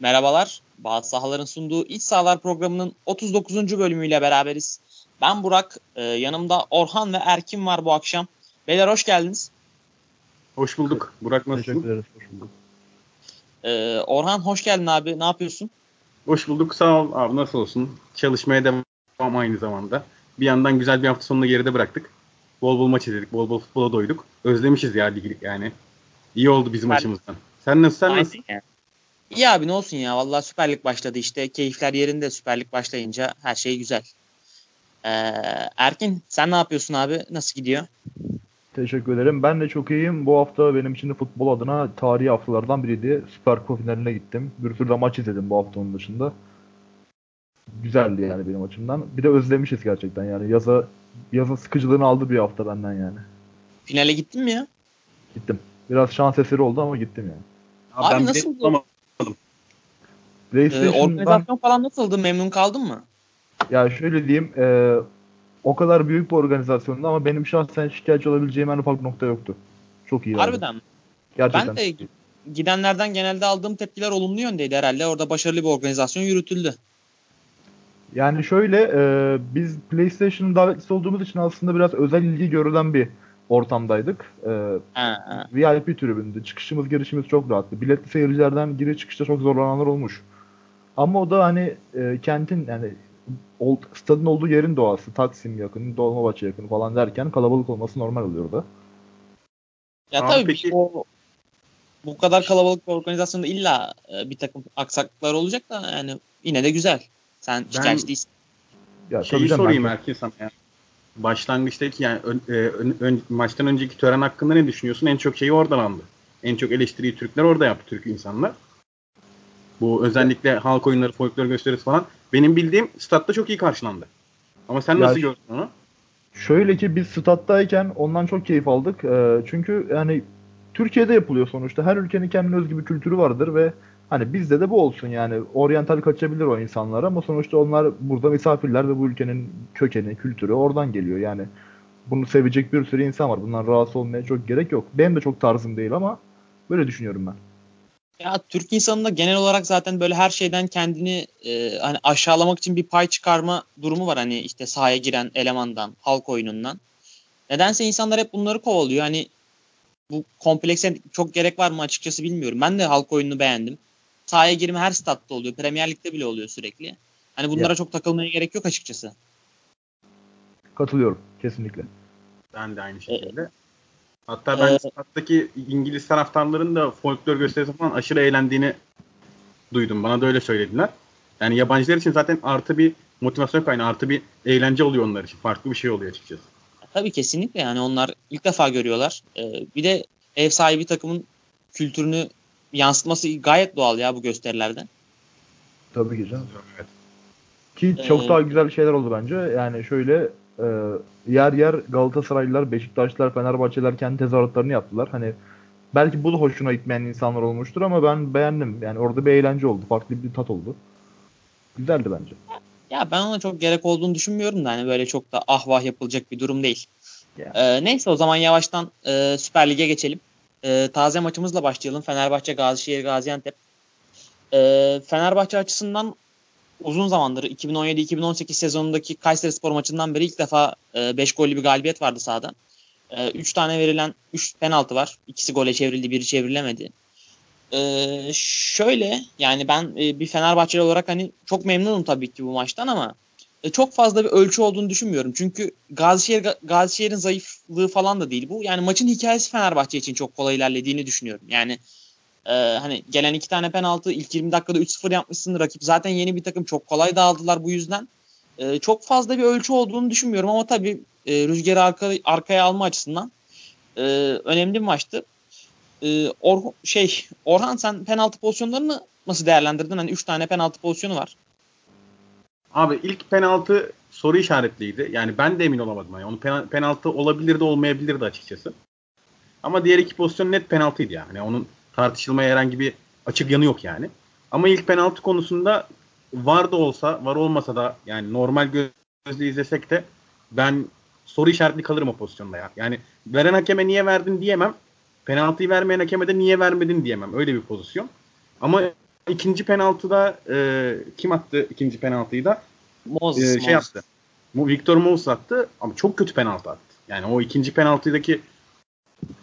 Merhabalar. Bazı sahaların sunduğu İç Sahalar programının 39. bölümüyle beraberiz. Ben Burak, e, yanımda Orhan ve Erkin var bu akşam. Beyler hoş geldiniz. Hoş bulduk. Burak nasılsın? Teşekkür ederiz. Hoş bulduk. E, Orhan hoş geldin abi. Ne yapıyorsun? Hoş bulduk. Sağ ol abi. Nasıl olsun? Çalışmaya devam aynı zamanda. Bir yandan güzel bir hafta sonunu geride bıraktık. Bol bol maç izledik. Bol bol futbola doyduk. Özlemişiz ya ligi yani. İyi oldu bizim Ben- açımızdan. Sen nasıl? Sen nasıl? Aynen. İyi abi ne olsun ya. Vallahi Süper Lig başladı işte. Keyifler yerinde Süper Lig başlayınca her şey güzel. E, Erkin sen ne yapıyorsun abi? Nasıl gidiyor? Teşekkür ederim. Ben de çok iyiyim. Bu hafta benim için de futbol adına tarihi haftalardan biriydi. Süper Kupa finaline gittim. Bir sürü de maç izledim bu haftanın dışında. Güzeldi yani benim açımdan. Bir de özlemişiz gerçekten yani. Yaza yazın sıkıcılığını aldı bir hafta benden yani. Finale gittin mi ya? Gittim. Biraz şans eseri oldu ama gittim yani. Abi ben nasıl bilet bulamadım. E, PlayStation'dan organizasyon falan nasıldı? Memnun kaldın mı? ya şöyle diyeyim e, o kadar büyük bir organizasyondu ama benim şahsen şikayetçi olabileceğim en ufak nokta yoktu. Çok iyi. Harbiden mi? Gerçekten. Ben de gidenlerden genelde aldığım tepkiler olumlu yöndeydi herhalde. Orada başarılı bir organizasyon yürütüldü. Yani şöyle e, biz PlayStation'ın davetlisi olduğumuz için aslında biraz özel ilgi görülen bir ortamdaydık. E, Ha, ha. VIP tribünde çıkışımız girişimiz çok rahattı. Biletli seyircilerden giriş çıkışta çok zorlananlar olmuş. Ama o da hani e, kentin yani ol, stadın olduğu yerin doğası Taksim yakın, Dolmabahçe yakın falan derken kalabalık olması normal oluyor da. Ya Abi tabii peki- o, bu kadar kalabalık bir organizasyonda illa e, bir takım aksaklıklar olacak da yani yine de güzel. Sen şikayetçi değilsin. Ya Şeyi sorayım ben- Erkin sana ya. Başlangıçtaki yani ön- e, ön- ön- maçtan önceki tören hakkında ne düşünüyorsun? En çok şeyi oradan aldı. En çok eleştiriyi Türkler orada yaptı Türk insanlar. Bu özellikle halk oyunları, folklor gösterisi falan. Benim bildiğim statta çok iyi karşılandı. Ama sen Ya nasıl şu- gördün onu? Şöyle ki biz stat'tayken ondan çok keyif aldık. Ee, çünkü yani Türkiye'de yapılıyor sonuçta. Her ülkenin kendine özgü bir kültürü vardır ve hani bizde de bu olsun yani. Oryantal kaçabilir o insanlar ama sonuçta onlar burada misafirler ve bu ülkenin kökeni, kültürü oradan geliyor. Yani bunu sevecek bir sürü insan var. Bundan rahatsız olmaya çok gerek yok. Benim de çok tarzım değil ama böyle düşünüyorum ben. Ya Türk insanında genel olarak zaten böyle her şeyden kendini e, hani aşağılamak için bir pay çıkarma durumu var hani işte sahaya giren elemandan, halk oyunundan. Nedense insanlar hep bunları kovalıyor. Hani bu komplekse çok gerek var mı açıkçası bilmiyorum. Ben de halk oyununu beğendim. Sahaya girme her statta oluyor. Premier Lig'de bile oluyor sürekli. Hani bunlara Ya. çok takılmaya gerek yok açıkçası. Katılıyorum kesinlikle. Ben de aynı şekilde. Hatta ben Ee, stattaki İngiliz taraftarların da folklor gösterisi falan aşırı eğlendiğini duydum. Bana da öyle söylediler. Yani yabancılar için zaten artı bir motivasyon kaynağı, artı bir eğlence oluyor onlar için. Farklı bir şey oluyor açıkçası. Tabii kesinlikle yani onlar ilk defa görüyorlar. Ee, bir de ev sahibi takımın kültürünü yansıtması gayet doğal ya bu gösterilerde. Tabii ki canım. Evet. Ki Ee, çok daha güzel şeyler oldu bence. Yani şöyle e, yer yer Galatasaraylılar, Beşiktaşlılar, Fenerbahçeliler kendi tezahüratlarını yaptılar. Hani belki bu da hoşuna gitmeyen insanlar olmuştur ama ben beğendim. Yani orada bir eğlence oldu. Farklı bir tat oldu. Güzeldi bence. Ya ben ona çok gerek olduğunu düşünmüyorum da hani böyle çok da ah vah yapılacak bir durum değil. Ya. Ee, neyse o zaman yavaştan e, Süper Lig'e geçelim. Ee, taze maçımızla başlayalım. Fenerbahçe Gazişehir Gaziantep. Ee, Fenerbahçe açısından uzun zamandır 2017-2018 sezonundaki Kayseri Spor maçından beri ilk defa 5 gollü bir galibiyet vardı sahada. 3 tane verilen 3 penaltı var. İkisi gole çevrildi, biri çevrilemedi. Ee, şöyle yani ben e, bir Fenerbahçeli olarak hani çok memnunum tabii ki bu maçtan ama e, çok fazla bir ölçü olduğunu düşünmüyorum. Çünkü Gazişehir Gazişehir'in zayıflığı falan da değil bu. Yani maçın hikayesi Fenerbahçe için çok kolay ilerlediğini düşünüyorum. Yani e, hani gelen iki tane penaltı ilk 20 dakikada 3-0 yapmışsın. Rakip zaten yeni bir takım çok kolay dağıldılar bu yüzden. E, çok fazla bir ölçü olduğunu düşünmüyorum ama tabii e, rüzgarı arka, arkaya alma açısından e, önemli bir maçtı. E, Or şey Orhan sen penaltı pozisyonlarını nasıl değerlendirdin? Hani 3 tane penaltı pozisyonu var. Abi ilk penaltı soru işaretliydi. Yani ben de emin olamadım. Yani onu pena- penaltı olabilirdi olmayabilirdi açıkçası. Ama diğer iki pozisyon net penaltıydı yani. Onun tartışılmaya herhangi bir açık yanı yok yani. Ama ilk penaltı konusunda var da olsa, var olmasa da yani normal gözle izlesek de ben soru işaretli kalırım o pozisyonda ya. Yani veren hakeme niye verdin diyemem. Penaltıyı vermeyen hakeme de niye vermedin diyemem. Öyle bir pozisyon. Ama ikinci penaltıda e, kim attı ikinci penaltıyı da? Moses, e, şey Moses. attı. Victor Moses attı ama çok kötü penaltı attı. Yani o ikinci penaltıdaki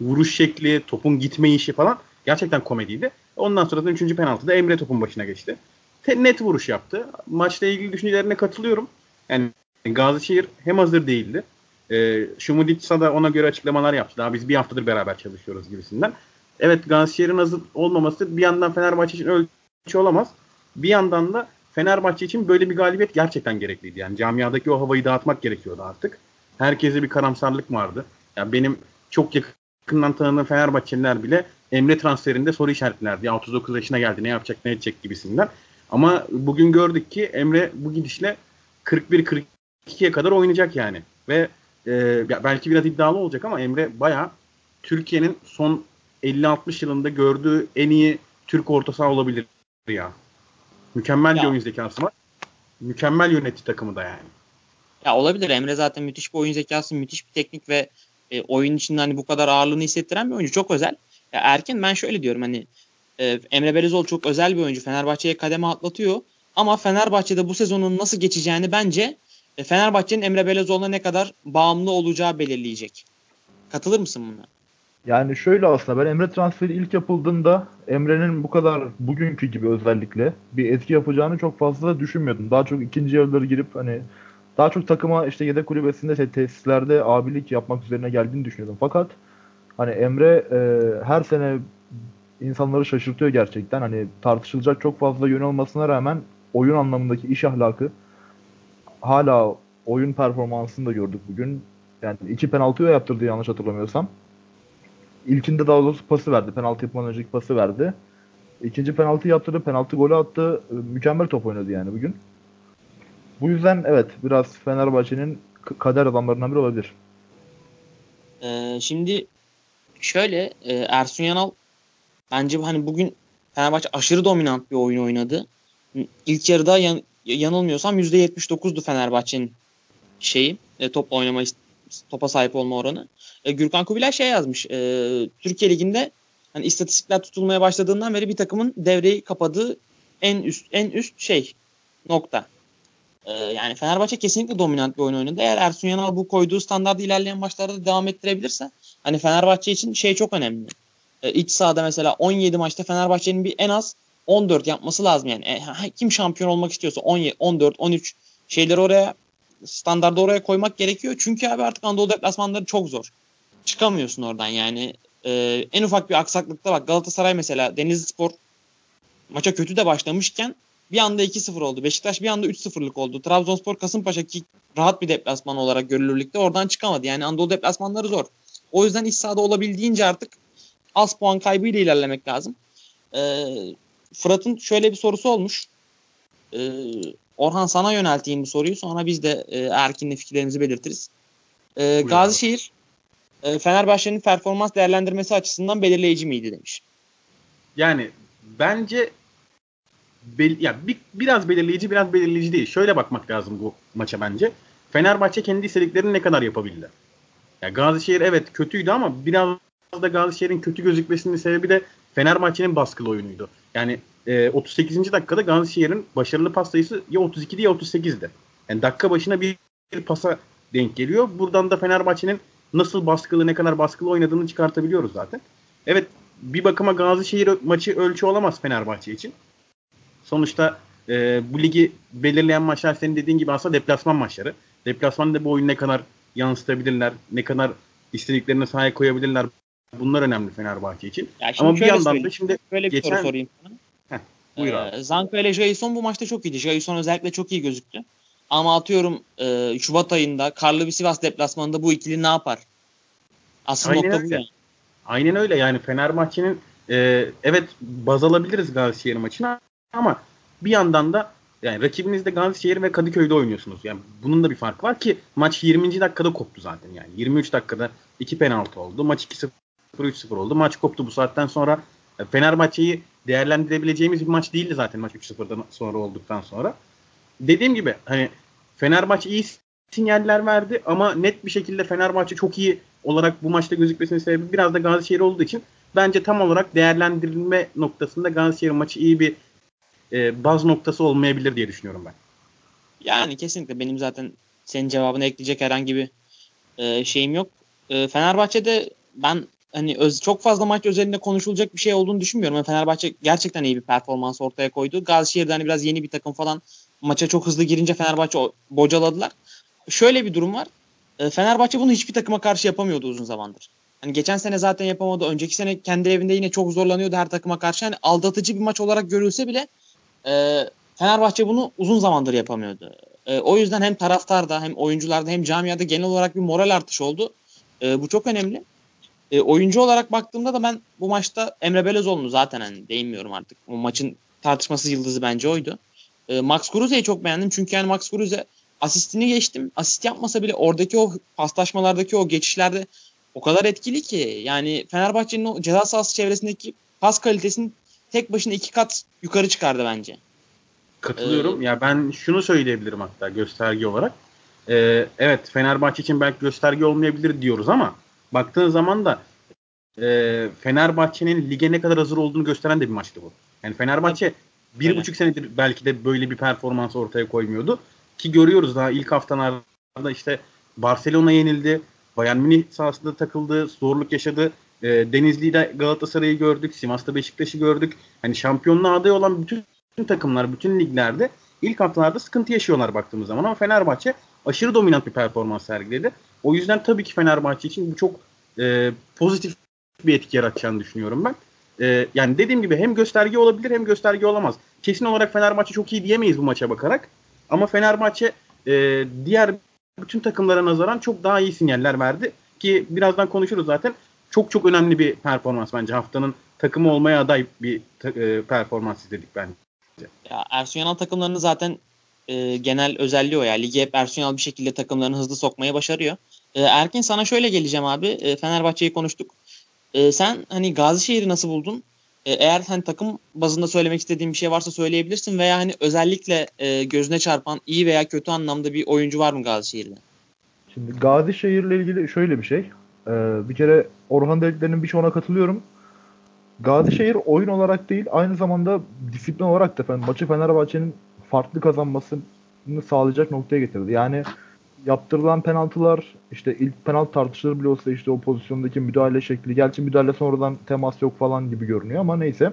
vuruş şekli, topun gitme işi falan gerçekten komediydi. Ondan sonra da üçüncü penaltıda Emre topun başına geçti. Net vuruş yaptı. Maçla ilgili düşüncelerine katılıyorum. Yani Gazişehir hem hazır değildi. E, Şumuditsa da ona göre açıklamalar yaptı. Daha biz bir haftadır beraber çalışıyoruz gibisinden. Evet Gazişehir'in hazır olmaması bir yandan Fenerbahçe için ölçü olamaz. Bir yandan da Fenerbahçe için böyle bir galibiyet gerçekten gerekliydi. Yani camiadaki o havayı dağıtmak gerekiyordu artık. Herkese bir karamsarlık vardı. Yani benim çok yakından tanıdığım Fenerbahçeliler bile Emre transferinde soru işaretlerdi. Ya 39 yaşına geldi ne yapacak ne edecek gibisinden. Ama bugün gördük ki Emre bu gidişle 41-42'ye kadar oynayacak yani. Ve e, belki biraz iddialı olacak ama Emre baya Türkiye'nin son 50-60 yılında gördüğü en iyi Türk orta saha olabilir ya. Mükemmel Ya. bir oyun zekası var. Mükemmel yönetti takımı da yani. Ya olabilir. Emre zaten müthiş bir oyun zekası, müthiş bir teknik ve e, oyun içinde hani bu kadar ağırlığını hissettiren bir oyuncu. Çok özel. Ya erken ben şöyle diyorum hani e, Emre Belezoğlu çok özel bir oyuncu. Fenerbahçe'ye kademe atlatıyor. Ama Fenerbahçe'de bu sezonun nasıl geçeceğini bence e, Fenerbahçe'nin Emre Belezoğlu'na ne kadar bağımlı olacağı belirleyecek. Katılır mısın buna? Yani şöyle aslında ben Emre transferi ilk yapıldığında Emre'nin bu kadar bugünkü gibi özellikle bir etki yapacağını çok fazla düşünmüyordum. Daha çok ikinci yarıları girip hani daha çok takıma işte yedek kulübesinde te- tesislerde abilik yapmak üzerine geldiğini düşünüyordum. Fakat hani Emre e, her sene insanları şaşırtıyor gerçekten. Hani tartışılacak çok fazla yön olmasına rağmen oyun anlamındaki iş ahlakı hala oyun performansını da gördük bugün. Yani iki penaltıya yaptırdı yanlış hatırlamıyorsam. İlkinde daha doğrusu pası verdi. Penaltı yapmadan önceki pası verdi. İkinci penaltı yaptırdı. Penaltı golü attı. Ee, Mükemmel top oynadı yani bugün. Bu yüzden evet biraz Fenerbahçe'nin kader adamlarından biri olabilir. Ee, şimdi şöyle e, Ersun Yanal bence hani bugün Fenerbahçe aşırı dominant bir oyun oynadı. İlk yarıda yan, yanılmıyorsam %79'du Fenerbahçe'nin şeyi e, top oynama topa sahip olma oranı. E, Gürkan Kubilay şey yazmış. E, Türkiye Ligi'nde hani istatistikler tutulmaya başladığından beri bir takımın devreyi kapadığı en üst en üst şey nokta. E, yani Fenerbahçe kesinlikle dominant bir oyun oynadı. Eğer Ersun Yanal bu koyduğu standardı ilerleyen maçlarda da devam ettirebilirse hani Fenerbahçe için şey çok önemli. E, iç sahada mesela 17 maçta Fenerbahçe'nin bir en az 14 yapması lazım yani. E, kim şampiyon olmak istiyorsa 17, 14, 13 şeyleri oraya standardı oraya koymak gerekiyor. Çünkü abi artık Anadolu deplasmanları çok zor. Çıkamıyorsun oradan yani. E, en ufak bir aksaklıkta bak Galatasaray mesela Denizli Spor maça kötü de başlamışken bir anda 2-0 oldu. Beşiktaş bir anda 3-0'lık oldu. Trabzonspor Kasımpaşa ki rahat bir deplasman olarak görülürlükte oradan çıkamadı. Yani Anadolu deplasmanları zor. O yüzden iç sahada olabildiğince artık az puan kaybıyla ilerlemek lazım. Ee, Fırat'ın şöyle bir sorusu olmuş. Ee, Orhan sana yönelteyim bu soruyu. Sonra biz de e, Erkin'le fikirlerimizi belirtiriz. Ee, Gazişehir e, Fenerbahçe'nin performans değerlendirmesi açısından belirleyici miydi demiş. Yani bence bel- ya bir, biraz belirleyici biraz belirleyici değil. Şöyle bakmak lazım bu maça bence. Fenerbahçe kendi istediklerini ne kadar yapabildi? Ya Gazişehir evet kötüydü ama biraz da Gazişehir'in kötü gözükmesinin sebebi de Fenerbahçe'nin baskılı oyunuydu. Yani e, 38. dakikada Gazişehir'in başarılı pas sayısı ya 32'di ya 38'di. Yani dakika başına bir, bir pasa denk geliyor. Buradan da Fenerbahçe'nin nasıl baskılı ne kadar baskılı oynadığını çıkartabiliyoruz zaten. Evet bir bakıma Gazişehir maçı ölçü olamaz Fenerbahçe için. Sonuçta e, bu ligi belirleyen maçlar senin dediğin gibi aslında deplasman maçları. Deplasmanda bu oyunu ne kadar yansıtabilirler, ne kadar istediklerine sahaya koyabilirler. Bunlar önemli Fenerbahçe için. Ya şimdi Ama bir yandan da şimdi Böyle bir geçen- soru sorayım sana. Heh, buyur Ee, abi. Zanko ile Jason bu maçta çok iyiydi. Jason özellikle çok iyi gözüktü. Ama atıyorum e, Şubat ayında karlı bir Sivas deplasmanında bu ikili ne yapar? Asıl Aynen nokta bu öyle. yani. Aynen öyle yani Fenerbahçe'nin e, evet baz alabiliriz Gazişehir maçına ama bir yandan da yani rakibiniz de Gazişehir ve Kadıköy'de oynuyorsunuz. Yani bunun da bir farkı var ki maç 20. dakikada koptu zaten yani. 23 dakikada 2 penaltı oldu. Maç 2-0 3-0 oldu. Maç koptu bu saatten sonra. e, Fenerbahçe'yi değerlendirebileceğimiz bir maç değildi zaten maç 3-0'dan sonra olduktan sonra. Dediğim gibi hani Fenerbahçe iyi sinyaller verdi ama net bir şekilde Fenerbahçe çok iyi olarak bu maçta gözükmesinin sebebi biraz da Gazişehir olduğu için bence tam olarak değerlendirilme noktasında Gazişehir maçı iyi bir e, baz noktası olmayabilir diye düşünüyorum ben. Yani kesinlikle benim zaten senin cevabını ekleyecek herhangi bir e, şeyim yok. E, Fenerbahçe'de ben hani öz, çok fazla maç özelinde konuşulacak bir şey olduğunu düşünmüyorum. Yani Fenerbahçe gerçekten iyi bir performans ortaya koydu. Gazişehir'de hani biraz yeni bir takım falan maça çok hızlı girince Fenerbahçe bocaladılar. Şöyle bir durum var. E, Fenerbahçe bunu hiçbir takıma karşı yapamıyordu uzun zamandır. Hani geçen sene zaten yapamadı. Önceki sene kendi evinde yine çok zorlanıyordu her takıma karşı. Hani aldatıcı bir maç olarak görülse bile e, Fenerbahçe bunu uzun zamandır yapamıyordu. E, o yüzden hem taraftarda hem oyuncularda hem camiada genel olarak bir moral artışı oldu. E, bu çok önemli. E, oyuncu olarak baktığımda da ben bu maçta Emre Belözoğlu'nu zaten hani değinmiyorum artık. O maçın tartışmasız yıldızı bence oydu. E, Max Kruse'yi çok beğendim. Çünkü yani Max Kruse asistini geçtim. Asist yapmasa bile oradaki o paslaşmalardaki o geçişlerde o kadar etkili ki. Yani Fenerbahçe'nin o ceza sahası çevresindeki pas kalitesini tek başına iki kat yukarı çıkardı bence. Katılıyorum. Ee, ya ben şunu söyleyebilirim hatta gösterge olarak. Ee, evet Fenerbahçe için belki gösterge olmayabilir diyoruz ama baktığın zaman da e, Fenerbahçe'nin lige ne kadar hazır olduğunu gösteren de bir maçtı bu. Yani Fenerbahçe bir evet. buçuk senedir belki de böyle bir performans ortaya koymuyordu. Ki görüyoruz daha ilk haftalarda işte Barcelona yenildi. Bayern Münih sahasında takıldı. Zorluk yaşadı. E, Denizli'de Galatasaray'ı gördük. Sivas'ta Beşiktaş'ı gördük. Hani şampiyonluğa aday olan bütün takımlar, bütün liglerde ilk haftalarda sıkıntı yaşıyorlar baktığımız zaman. Ama Fenerbahçe aşırı dominant bir performans sergiledi. O yüzden tabii ki Fenerbahçe için bu çok e, pozitif bir etki yaratacağını düşünüyorum ben. E, yani dediğim gibi hem gösterge olabilir hem gösterge olamaz. Kesin olarak Fenerbahçe çok iyi diyemeyiz bu maça bakarak. Ama Fenerbahçe e, diğer bütün takımlara nazaran çok daha iyi sinyaller verdi. Ki birazdan konuşuruz zaten. Çok çok önemli bir performans bence. Haftanın takımı olmaya aday bir e, performans izledik bence. Ya Ersun Yanal takımlarının zaten e, genel özelliği o ya. Ligi hep Ersun Yanal bir şekilde takımlarını hızlı sokmaya başarıyor. E, Erkin sana şöyle geleceğim abi. E, Fenerbahçe'yi konuştuk. E, sen hani Gazişehir'i nasıl buldun? E, eğer hani takım bazında söylemek istediğin bir şey varsa söyleyebilirsin veya hani özellikle e, gözüne çarpan iyi veya kötü anlamda bir oyuncu var mı Gazişehir'de? Şimdi Gazişehir'le ilgili şöyle bir şey. Ee, bir kere Orhan dediklerinin birçoğuna katılıyorum. Gazişehir oyun olarak değil aynı zamanda disiplin olarak da maçı Fenerbahçe'nin farklı kazanmasını sağlayacak noktaya getirdi. Yani yaptırılan penaltılar işte ilk penaltı tartışılır bile olsa işte o pozisyondaki müdahale şekli. Gerçi müdahale sonradan temas yok falan gibi görünüyor ama neyse.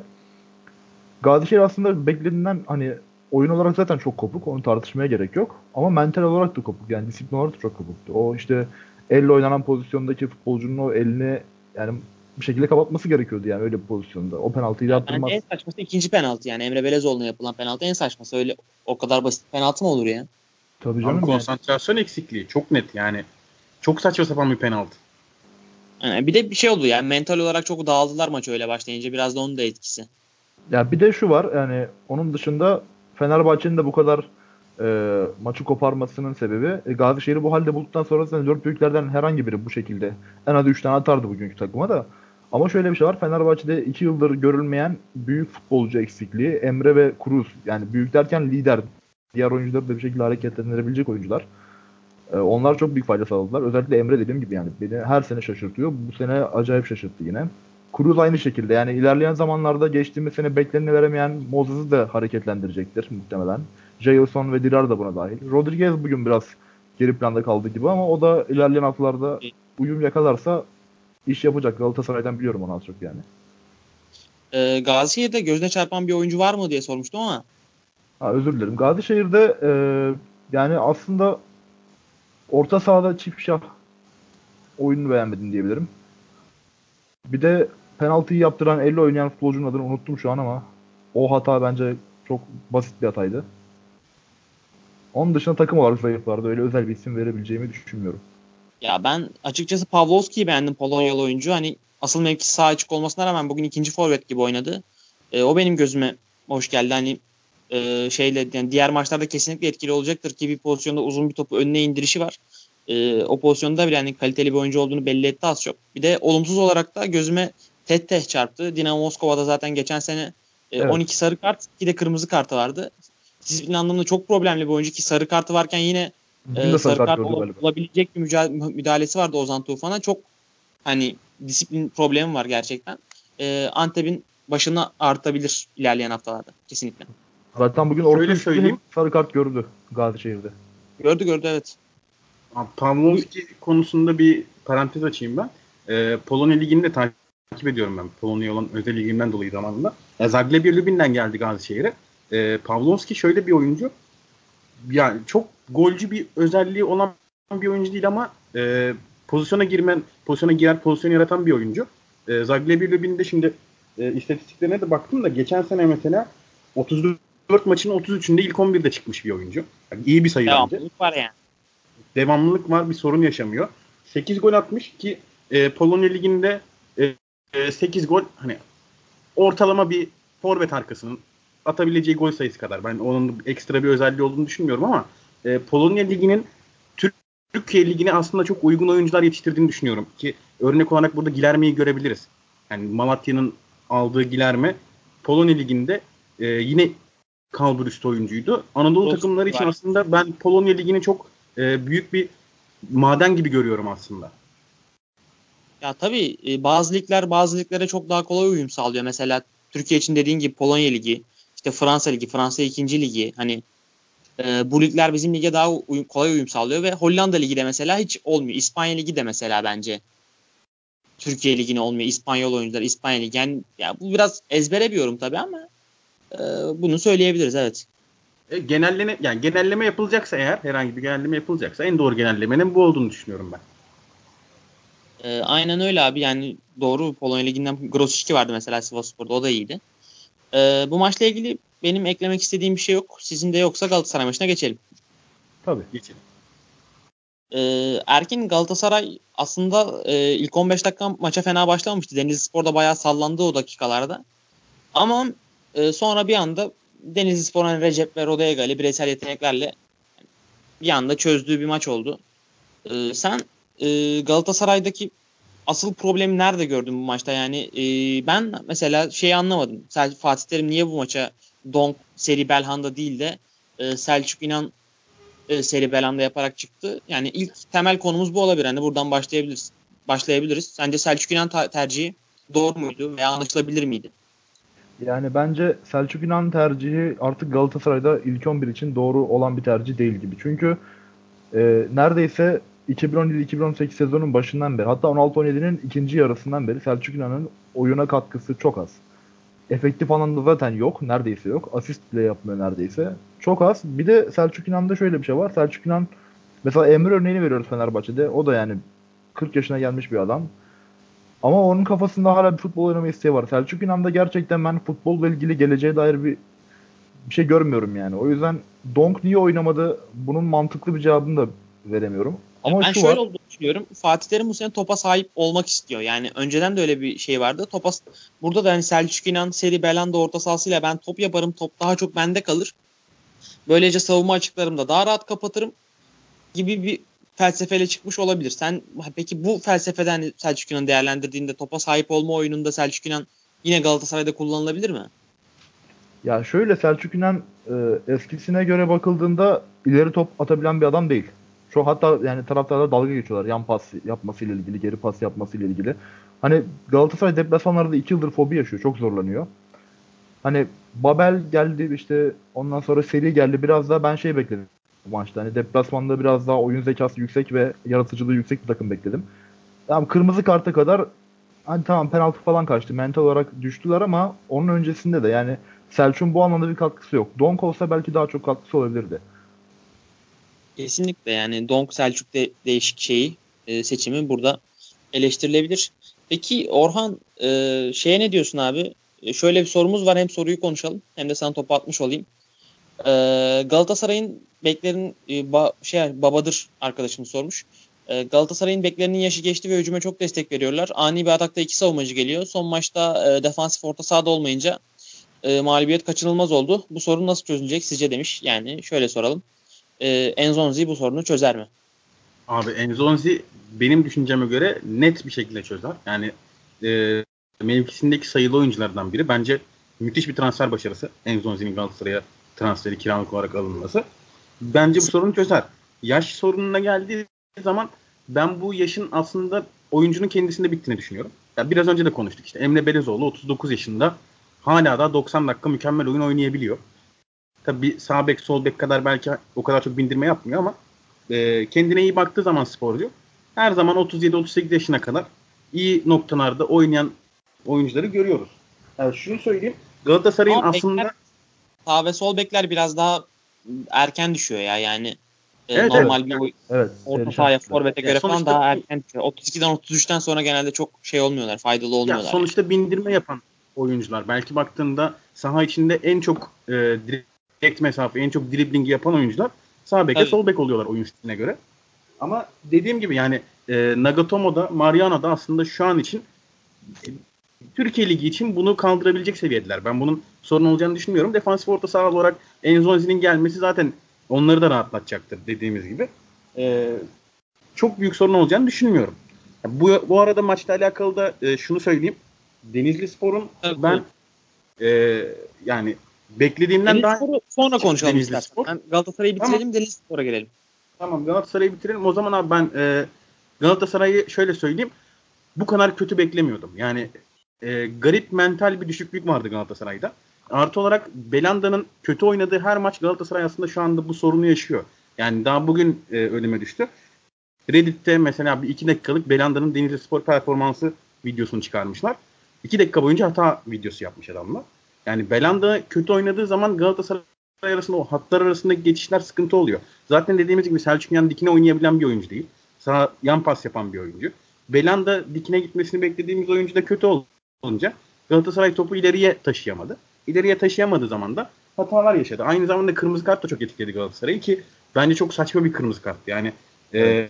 Gazişehir aslında beklediğinden hani oyun olarak zaten çok kopuk. Onu tartışmaya gerek yok. Ama mental olarak da kopuk. Yani disiplin olarak da çok kopuktu. O işte elle oynanan pozisyondaki futbolcunun o elini yani bir şekilde kapatması gerekiyordu yani öyle bir pozisyonda. O penaltıyı yani yaptırmaz. en saçması ikinci penaltı yani Emre Belezoğlu'na yapılan penaltı en saçması. Öyle o kadar basit penaltı mı olur ya? Tabii canım. Abi, konsantrasyon yani. eksikliği çok net yani. Çok saçma sapan bir penaltı. Yani bir de bir şey oldu yani mental olarak çok dağıldılar maç öyle başlayınca biraz da onun da etkisi. Ya bir de şu var yani onun dışında Fenerbahçe'nin de bu kadar e, maçı koparmasının sebebi e, Gazişehir'i bu halde bulduktan sonra zaten dört büyüklerden herhangi biri bu şekilde en az 3 tane atardı bugünkü takıma da. Ama şöyle bir şey var. Fenerbahçe'de 2 yıldır görülmeyen büyük futbolcu eksikliği. Emre ve Cruz. Yani büyük derken lider. Diğer oyuncuları da bir şekilde hareketlendirebilecek oyuncular. Ee, onlar çok büyük fayda sağladılar. Özellikle Emre dediğim gibi yani beni her sene şaşırtıyor. Bu sene acayip şaşırttı yine. Cruz aynı şekilde. Yani ilerleyen zamanlarda geçtiğimiz sene bekleneni veremeyen Moses'ı da hareketlendirecektir muhtemelen. Jailson ve Dirar da buna dahil. Rodriguez bugün biraz geri planda kaldı gibi ama o da ilerleyen haftalarda uyum yakalarsa iş yapacak. Galatasaray'dan biliyorum onu az çok yani. Ee, Gazişehir'de gözüne çarpan bir oyuncu var mı diye sormuştum ama. Ha, özür dilerim. Gazişehir'de e, yani aslında orta sahada çift şah oyununu beğenmedim diyebilirim. Bir de penaltıyı yaptıran elle oynayan futbolcunun adını unuttum şu an ama o hata bence çok basit bir hataydı. Onun dışında takım olarak zayıflardı. Öyle özel bir isim verebileceğimi düşünmüyorum. Ya ben açıkçası Pavlovski'yi beğendim Polonyalı oyuncu. Hani asıl mevkisi sağ açık olmasına rağmen bugün ikinci forvet gibi oynadı. E, o benim gözüme hoş geldi. Hani e, şeyle yani diğer maçlarda kesinlikle etkili olacaktır ki bir pozisyonda uzun bir topu önüne indirişi var. E, o pozisyonda bile hani kaliteli bir oyuncu olduğunu belli etti az çok. Bir de olumsuz olarak da gözüme Tete çarptı. Dinamo Moskova'da zaten geçen sene e, evet. 12 sarı kart, 2 de kırmızı kartı vardı. Disiplin anlamında çok problemli bir oyuncu ki sarı kartı varken yine e, sarı kart ol, olabilecek bir müdahalesi vardı Ozan Tufan'a. Çok hani disiplin problemi var gerçekten. E, Antep'in başını artabilir ilerleyen haftalarda kesinlikle. Zaten bugün orta söyleyeyim. sarı kart gördü Gazişehir'de. Gördü gördü evet. Pavlovski konusunda bir parantez açayım ben. Ee, Polonya Ligi'ni de takip ediyorum ben. Polonya olan özel ligimden dolayı zamanında. E, Zagrebir Lubin'den geldi Gazişehir'e. E, Pavlovski şöyle bir oyuncu. Yani çok golcü bir özelliği olan bir oyuncu değil ama e, pozisyona girmen, pozisyona girer, pozisyon yaratan bir oyuncu. E, Zagrebir Lubin'de şimdi e, istatistiklerine de baktım da geçen sene mesela 34 maçın 33'ünde ilk 11'de çıkmış bir oyuncu. Yani iyi bir sayı bence. Devamlılık var yani. Devamlılık var, bir sorun yaşamıyor. 8 gol atmış ki e, Polonya Ligi'nde e, 8 gol hani ortalama bir forvet arkasının atabileceği gol sayısı kadar. Ben onun ekstra bir özelliği olduğunu düşünmüyorum ama e, Polonya Ligi'nin Türkiye Ligi'ne aslında çok uygun oyuncular yetiştirdiğini düşünüyorum. Ki örnek olarak burada Gilerme'yi görebiliriz. Yani Malatya'nın aldığı Gilerme Polonya Ligi'nde e, yine kalbur üstü oyuncuydu. Anadolu Dost takımları için var. aslında ben Polonya Ligi'ni çok e, büyük bir maden gibi görüyorum aslında. Ya tabii e, bazı ligler bazı liglere çok daha kolay uyum sağlıyor. Mesela Türkiye için dediğin gibi Polonya Ligi, işte Fransa Ligi, Fransa 2. Ligi hani e, bu ligler bizim lige daha uyum, kolay uyum sağlıyor ve Hollanda Ligi de mesela hiç olmuyor. İspanya Ligi de mesela bence Türkiye Ligi'ne olmuyor. İspanyol oyuncular İspanya Ligi. Yani ya bu biraz ezbere bir yorum tabii ama e, bunu söyleyebiliriz evet. E, genelleme yani genelleme yapılacaksa eğer herhangi bir genelleme yapılacaksa en doğru genellemenin bu olduğunu düşünüyorum ben. E, aynen öyle abi yani doğru Polonya Ligi'nden Grosicki vardı mesela Sivasspor'da o da iyiydi. E, bu maçla ilgili benim eklemek istediğim bir şey yok. Sizin de yoksa Galatasaray maçına geçelim. Tabii. Geçelim. E, Erkin Galatasaray aslında e, ilk 15 dakika maça fena başlamamıştı. Denizli Spor'da bayağı sallandı o dakikalarda. Ama e, sonra bir anda Denizli Spor'un hani Recep ve Rodega ile bireysel yeteneklerle bir anda çözdüğü bir maç oldu. E, sen e, Galatasaray'daki asıl problemi nerede gördün bu maçta? Yani e, ben mesela şeyi anlamadım. Fatih Terim niye bu maça Donk seri Belhanda değil de e, Selçuk İnan e, seri Belhanda yaparak çıktı. Yani ilk temel konumuz bu olabilir. Hani buradan başlayabiliriz. Başlayabiliriz. Sence Selçuk İnan tercihi doğru muydu veya anlaşılabilir miydi? Yani bence Selçuk İnan tercihi artık Galatasaray'da ilk 11 için doğru olan bir tercih değil gibi. Çünkü e, neredeyse 2017-2018 sezonun başından beri hatta 16-17'nin ikinci yarısından beri Selçuk İnan'ın oyuna katkısı çok az. Efektif alanda zaten yok. Neredeyse yok. Asist bile yapmıyor neredeyse. Çok az. Bir de Selçuk İnan'da şöyle bir şey var. Selçuk İnan mesela Emre örneğini veriyoruz Fenerbahçe'de. O da yani 40 yaşına gelmiş bir adam. Ama onun kafasında hala bir futbol oynama isteği var. Selçuk İnan'da gerçekten ben futbolla ilgili geleceğe dair bir bir şey görmüyorum yani. O yüzden Donk niye oynamadı? Bunun mantıklı bir cevabını da veremiyorum. Ama ben şöyle var. olduğunu düşünüyorum. Fatih Terim bu sene topa sahip olmak istiyor. Yani önceden de öyle bir şey vardı. Topa burada da hani Selçuk İnan, Seri Belanda orta sahasıyla ben top yaparım. Top daha çok bende kalır. Böylece savunma açıklarımda daha rahat kapatırım gibi bir felsefeyle çıkmış olabilir. Sen peki bu felsefeden Selçuk İnan değerlendirdiğinde topa sahip olma oyununda Selçuk İnan yine Galatasaray'da kullanılabilir mi? Ya şöyle Selçuk İnan e, eskisine göre bakıldığında ileri top atabilen bir adam değil. Şu hatta yani taraftarlar dalga geçiyorlar yan pas yapmasıyla ilgili, geri pas yapmasıyla ilgili. Hani Galatasaray deplasmanlarda 2 yıldır fobi yaşıyor. Çok zorlanıyor. Hani Babel geldi işte ondan sonra seri geldi. Biraz daha ben şey bekledim bu maçta. Hani deplasmanda biraz daha oyun zekası yüksek ve yaratıcılığı yüksek bir takım bekledim. Tamam kırmızı karta kadar hani tamam penaltı falan kaçtı. Mental olarak düştüler ama onun öncesinde de yani Selçuk'un bu anlamda bir katkısı yok. Donk olsa belki daha çok katkısı olabilirdi. Kesinlikle yani Donk Selçuk de, değişik şeyi e, seçimi burada eleştirilebilir. Peki Orhan e, şeye ne diyorsun abi? E, şöyle bir sorumuz var hem soruyu konuşalım hem de sana topu atmış olayım. E, Galatasaray'ın beklerin e, ba, şey babadır arkadaşım sormuş. E, Galatasaray'ın beklerinin yaşı geçti ve hücuma çok destek veriyorlar. Ani bir atakta iki savunmacı geliyor. Son maçta e, defansif orta sahada olmayınca e, mağlubiyet kaçınılmaz oldu. Bu sorun nasıl çözülecek sizce demiş. Yani şöyle soralım e, Enzonzi bu sorunu çözer mi? Abi Enzonzi benim düşünceme göre net bir şekilde çözer. Yani e, mevkisindeki sayılı oyunculardan biri. Bence müthiş bir transfer başarısı. Enzonzi'nin Galatasaray'a transferi kiralık olarak alınması. Bence bu sorunu çözer. Yaş sorununa geldiği zaman ben bu yaşın aslında oyuncunun kendisinde bittiğini düşünüyorum. Ya biraz önce de konuştuk işte. Emre Belezoğlu 39 yaşında hala da 90 dakika mükemmel oyun oynayabiliyor. Tabii sağ bek sol bek kadar belki o kadar çok bindirme yapmıyor ama e, kendine iyi baktığı zaman sporcu her zaman 37-38 yaşına kadar iyi noktalarda oynayan oyuncuları görüyoruz. Yani şunu söyleyeyim. Galatasaray'ın Ama aslında bekler- Sağ ve sol bekler biraz daha erken düşüyor ya yani. e, Evet, normal bir oy- Evet. orta sahaya forvete Ya göre falan sonuçta- daha erken düşüyor. 32'den 33'ten sonra genelde çok şey olmuyorlar. Faydalı ya olmuyorlar. sonuçta bindirme yapan oyuncular. Belki baktığında saha içinde en çok e, direkt mesafe, en çok dribbling yapan oyuncular sağ beke Tabii. sol bek oluyorlar oyun stiline göre. Ama dediğim gibi yani e, Nagatomo'da, Mariano'da aslında şu an için e, Türkiye Ligi için bunu kaldırabilecek seviyediler. Ben bunun sorun olacağını düşünmüyorum. Defansif orta saha olarak Enzonzi'nin gelmesi zaten onları da rahatlatacaktır dediğimiz gibi. E, çok büyük sorun olacağını düşünmüyorum. Bu, bu arada maçla alakalı da e, şunu söyleyeyim. Denizli Spor'un Evet, ben e, yani beklediğimden Denizli daha Spor'u sonra konuşalım Denizli. Spor. Ben Galatasaray'ı Tamam. bitirelim Denizli Spor'a gelelim. Tamam Galatasaray'ı bitirelim. O zaman abi ben e, Galatasaray'ı şöyle söyleyeyim. Bu kadar kötü beklemiyordum. Yani e, garip mental bir düşüklük vardı Galatasaray'da. Artı olarak Belanda'nın kötü oynadığı her maç Galatasaray aslında şu anda bu sorunu yaşıyor. Yani daha bugün e, önüme düştü. Reddit'te mesela bir iki dakikalık Belanda'nın Denizli Spor performansı videosunu çıkarmışlar. İki dakika boyunca hata videosu yapmış adamlar. Yani Belanda kötü oynadığı zaman Galatasaray arasında o hatlar arasındaki geçişler sıkıntı oluyor. Zaten dediğimiz gibi Selçuk Yan dikine oynayabilen bir oyuncu değil. Sağ yan pas yapan bir oyuncu. Belanda dikine gitmesini beklediğimiz oyuncu da kötü olunca Galatasaray topu ileriye taşıyamadı. İleriye taşıyamadığı zaman da hatalar yaşadı. Aynı zamanda kırmızı kart da çok etkiledi Galatasaray'ı ki bence çok saçma bir kırmızı kart. Yani e,